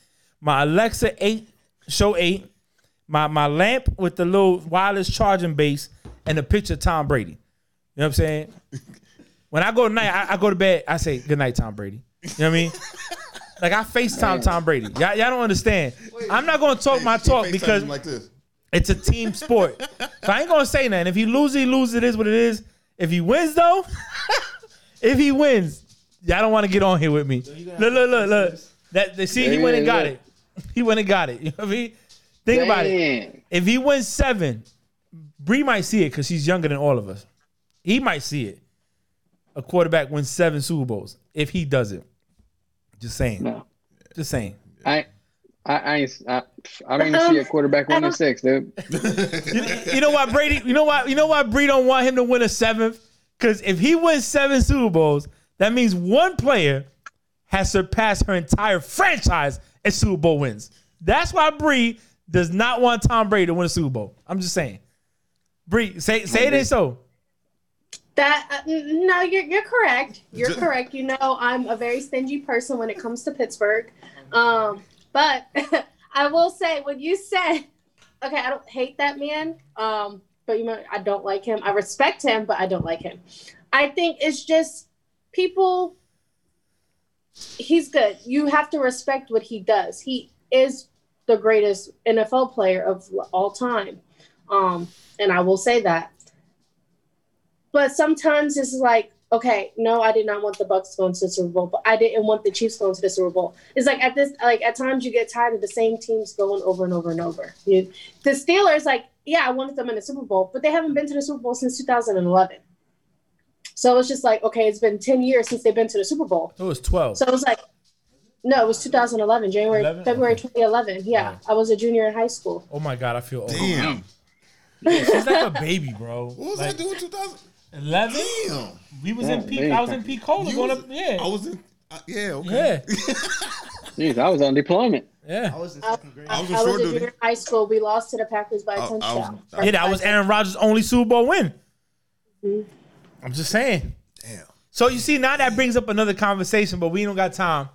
Speaker 1: my Alexa 8 Show 8, my my lamp with the little wireless charging base, and a picture of Tom Brady. You know what I'm saying? When I go to night, I, I go to bed. I say good night, Tom Brady. You know what I mean? Like I FaceTime Tom Brady. Y'all, y'all don't understand. I'm not gonna talk my talk because
Speaker 5: like this.
Speaker 1: It's a team sport. so I ain't gonna say nothing. If he loses, he loses. It is what it is. If he wins, though, if he wins, y'all don't want to get on here with me. Look, look, look, look. That they see he went and got it. He went and got it. You know what I mean? Think about it. If he wins seven, Bree might see it because she's younger than all of us. He might see it. A quarterback wins seven Super Bowls if he does it. Just saying.
Speaker 3: No.
Speaker 1: Just saying.
Speaker 3: I, I, I, ain't, I, I don't even see a quarterback winning six, dude.
Speaker 1: You, you know why Brady? You know why? You know why Bree don't want him to win a seventh? Because if he wins seven Super Bowls, that means one player has surpassed her entire franchise in Super Bowl wins. That's why Bree does not want Tom Brady to win a Super Bowl. I'm just saying. Bree, say say it ain't so.
Speaker 2: That uh, no, you're you're correct. You're correct. You know, I'm a very stingy person when it comes to Pittsburgh. Um, but I will say when you said, okay, I don't hate that man. Um, but you know, I don't like him. I respect him, but I don't like him. I think it's just people. He's good. You have to respect what he does. He is the greatest NFL player of all time. Um, and I will say that but sometimes it's like okay no i did not want the bucks going to the super bowl but i didn't want the chiefs going to the super bowl it's like at this like at times you get tired of the same teams going over and over and over you, the steelers like yeah i wanted them in the super bowl but they haven't been to the super bowl since 2011 so it's just like okay it's been 10 years since they've been to the super bowl
Speaker 1: It was 12.
Speaker 2: so it was like no it was 2011 january
Speaker 1: 11?
Speaker 2: february 2011 yeah i was a junior in high school
Speaker 1: oh my God, I feel old.
Speaker 5: Damn.
Speaker 1: She's like a baby, bro.
Speaker 5: What was
Speaker 1: like
Speaker 5: I doing 2000?
Speaker 1: 11?
Speaker 5: Damn.
Speaker 1: We was
Speaker 3: Yeah,
Speaker 1: in peak. I was in peak cola
Speaker 5: You
Speaker 1: going
Speaker 5: was-
Speaker 1: up. Yeah.
Speaker 5: I was in. Uh, yeah, okay.
Speaker 1: yeah.
Speaker 3: Jeez, I was on deployment.
Speaker 1: Yeah.
Speaker 6: I was in
Speaker 2: I,
Speaker 6: second grade.
Speaker 2: I,
Speaker 5: I was in
Speaker 2: I was
Speaker 5: short
Speaker 2: junior in high school. We lost to the Packers by a
Speaker 5: I- I was-
Speaker 2: touchdown.
Speaker 1: Yeah, that was Aaron Rodgers' only Super Bowl win.
Speaker 2: Mhm.
Speaker 1: I'm just saying.
Speaker 5: Damn.
Speaker 1: So you see, now that brings up another conversation, but we don't got time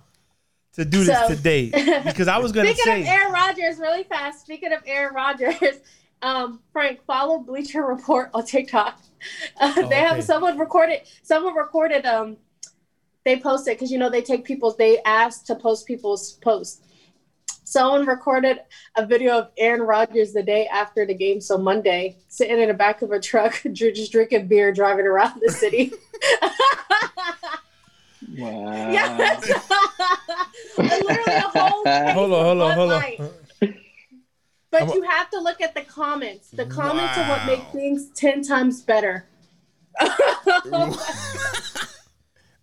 Speaker 1: to do this
Speaker 2: So-
Speaker 1: today because I was gonna
Speaker 2: Speaking
Speaker 1: say
Speaker 2: of Aaron Rodgers, really fast. Speaking of Aaron Rodgers, um, Frank, follow Bleacher Report on TikTok. Uh,
Speaker 1: Oh,
Speaker 2: they have
Speaker 1: okay.
Speaker 2: someone recorded. Someone recorded. Um, they posted because you know they take people's. They asked to post people's posts. Someone recorded a video of Aaron Rodgers the day after the game, so Monday, sitting in the back of a truck, just drinking beer, driving around the city.
Speaker 3: Wow.
Speaker 2: yes, literally a whole.
Speaker 1: hold on, hold on, hold
Speaker 2: night.
Speaker 1: on.
Speaker 2: But
Speaker 1: I'm
Speaker 2: you have to look at the comments. The comments are what make things ten times better.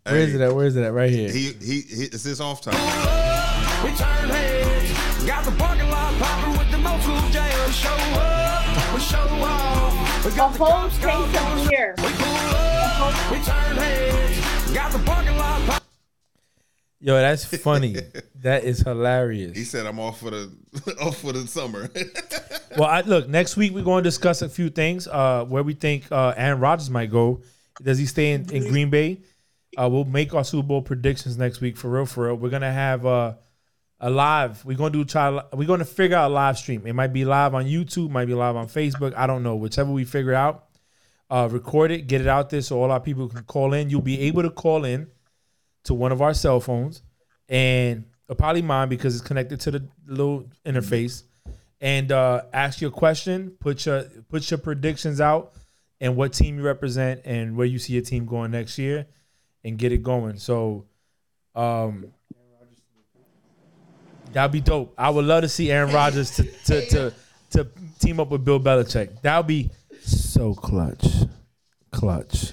Speaker 1: Where is it at? Where is it at? Right here.
Speaker 5: He, he, he, it's his off time.
Speaker 7: We turn heads, got the parking lot popping with the most cool jam. Show up, we show off. We
Speaker 2: A
Speaker 7: got the
Speaker 2: whole
Speaker 7: cops called
Speaker 2: case
Speaker 7: on
Speaker 2: of beer.
Speaker 7: We pull up, we turn heads, got the parking lot popping.
Speaker 1: Yo, that's funny. that is hilarious.
Speaker 5: He said, "I'm off for the off for the summer."
Speaker 1: Well, I, look, next week we're going to discuss a few things. Uh, where we think uh, Aaron Rodgers might go. Does he stay in, in Green Bay? Uh, we'll make our Super Bowl predictions next week for real. For real, we're gonna have uh, a live. We're gonna do try. We're gonna figure out a live stream. It might be live on YouTube, might be live on Facebook. I don't know. Whichever we figure out. Uh, record it, get it out there so all our people can call in. You'll be able to call in to one of our cell phones and probably mine because it's connected to the little interface and uh, ask your question. Put your put your predictions out and what team you represent and where you see your team going next year, and get it going. So, um, that'd be dope. I would love to see Aaron Rodgers to to to, to team up with Bill Belichick. That'd be so clutch, clutch.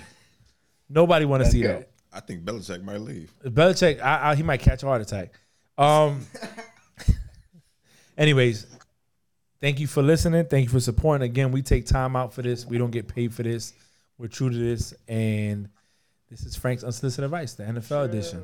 Speaker 1: Nobody want to see
Speaker 3: go.
Speaker 1: that.
Speaker 5: I think Belichick might leave.
Speaker 1: Belichick, I, I, he might catch a heart attack. Um. anyways, thank you for listening. Thank you for supporting. Again, we take time out for this. We don't get paid for this. We're true to this, and this is Frank's unsolicited advice, the NFL edition.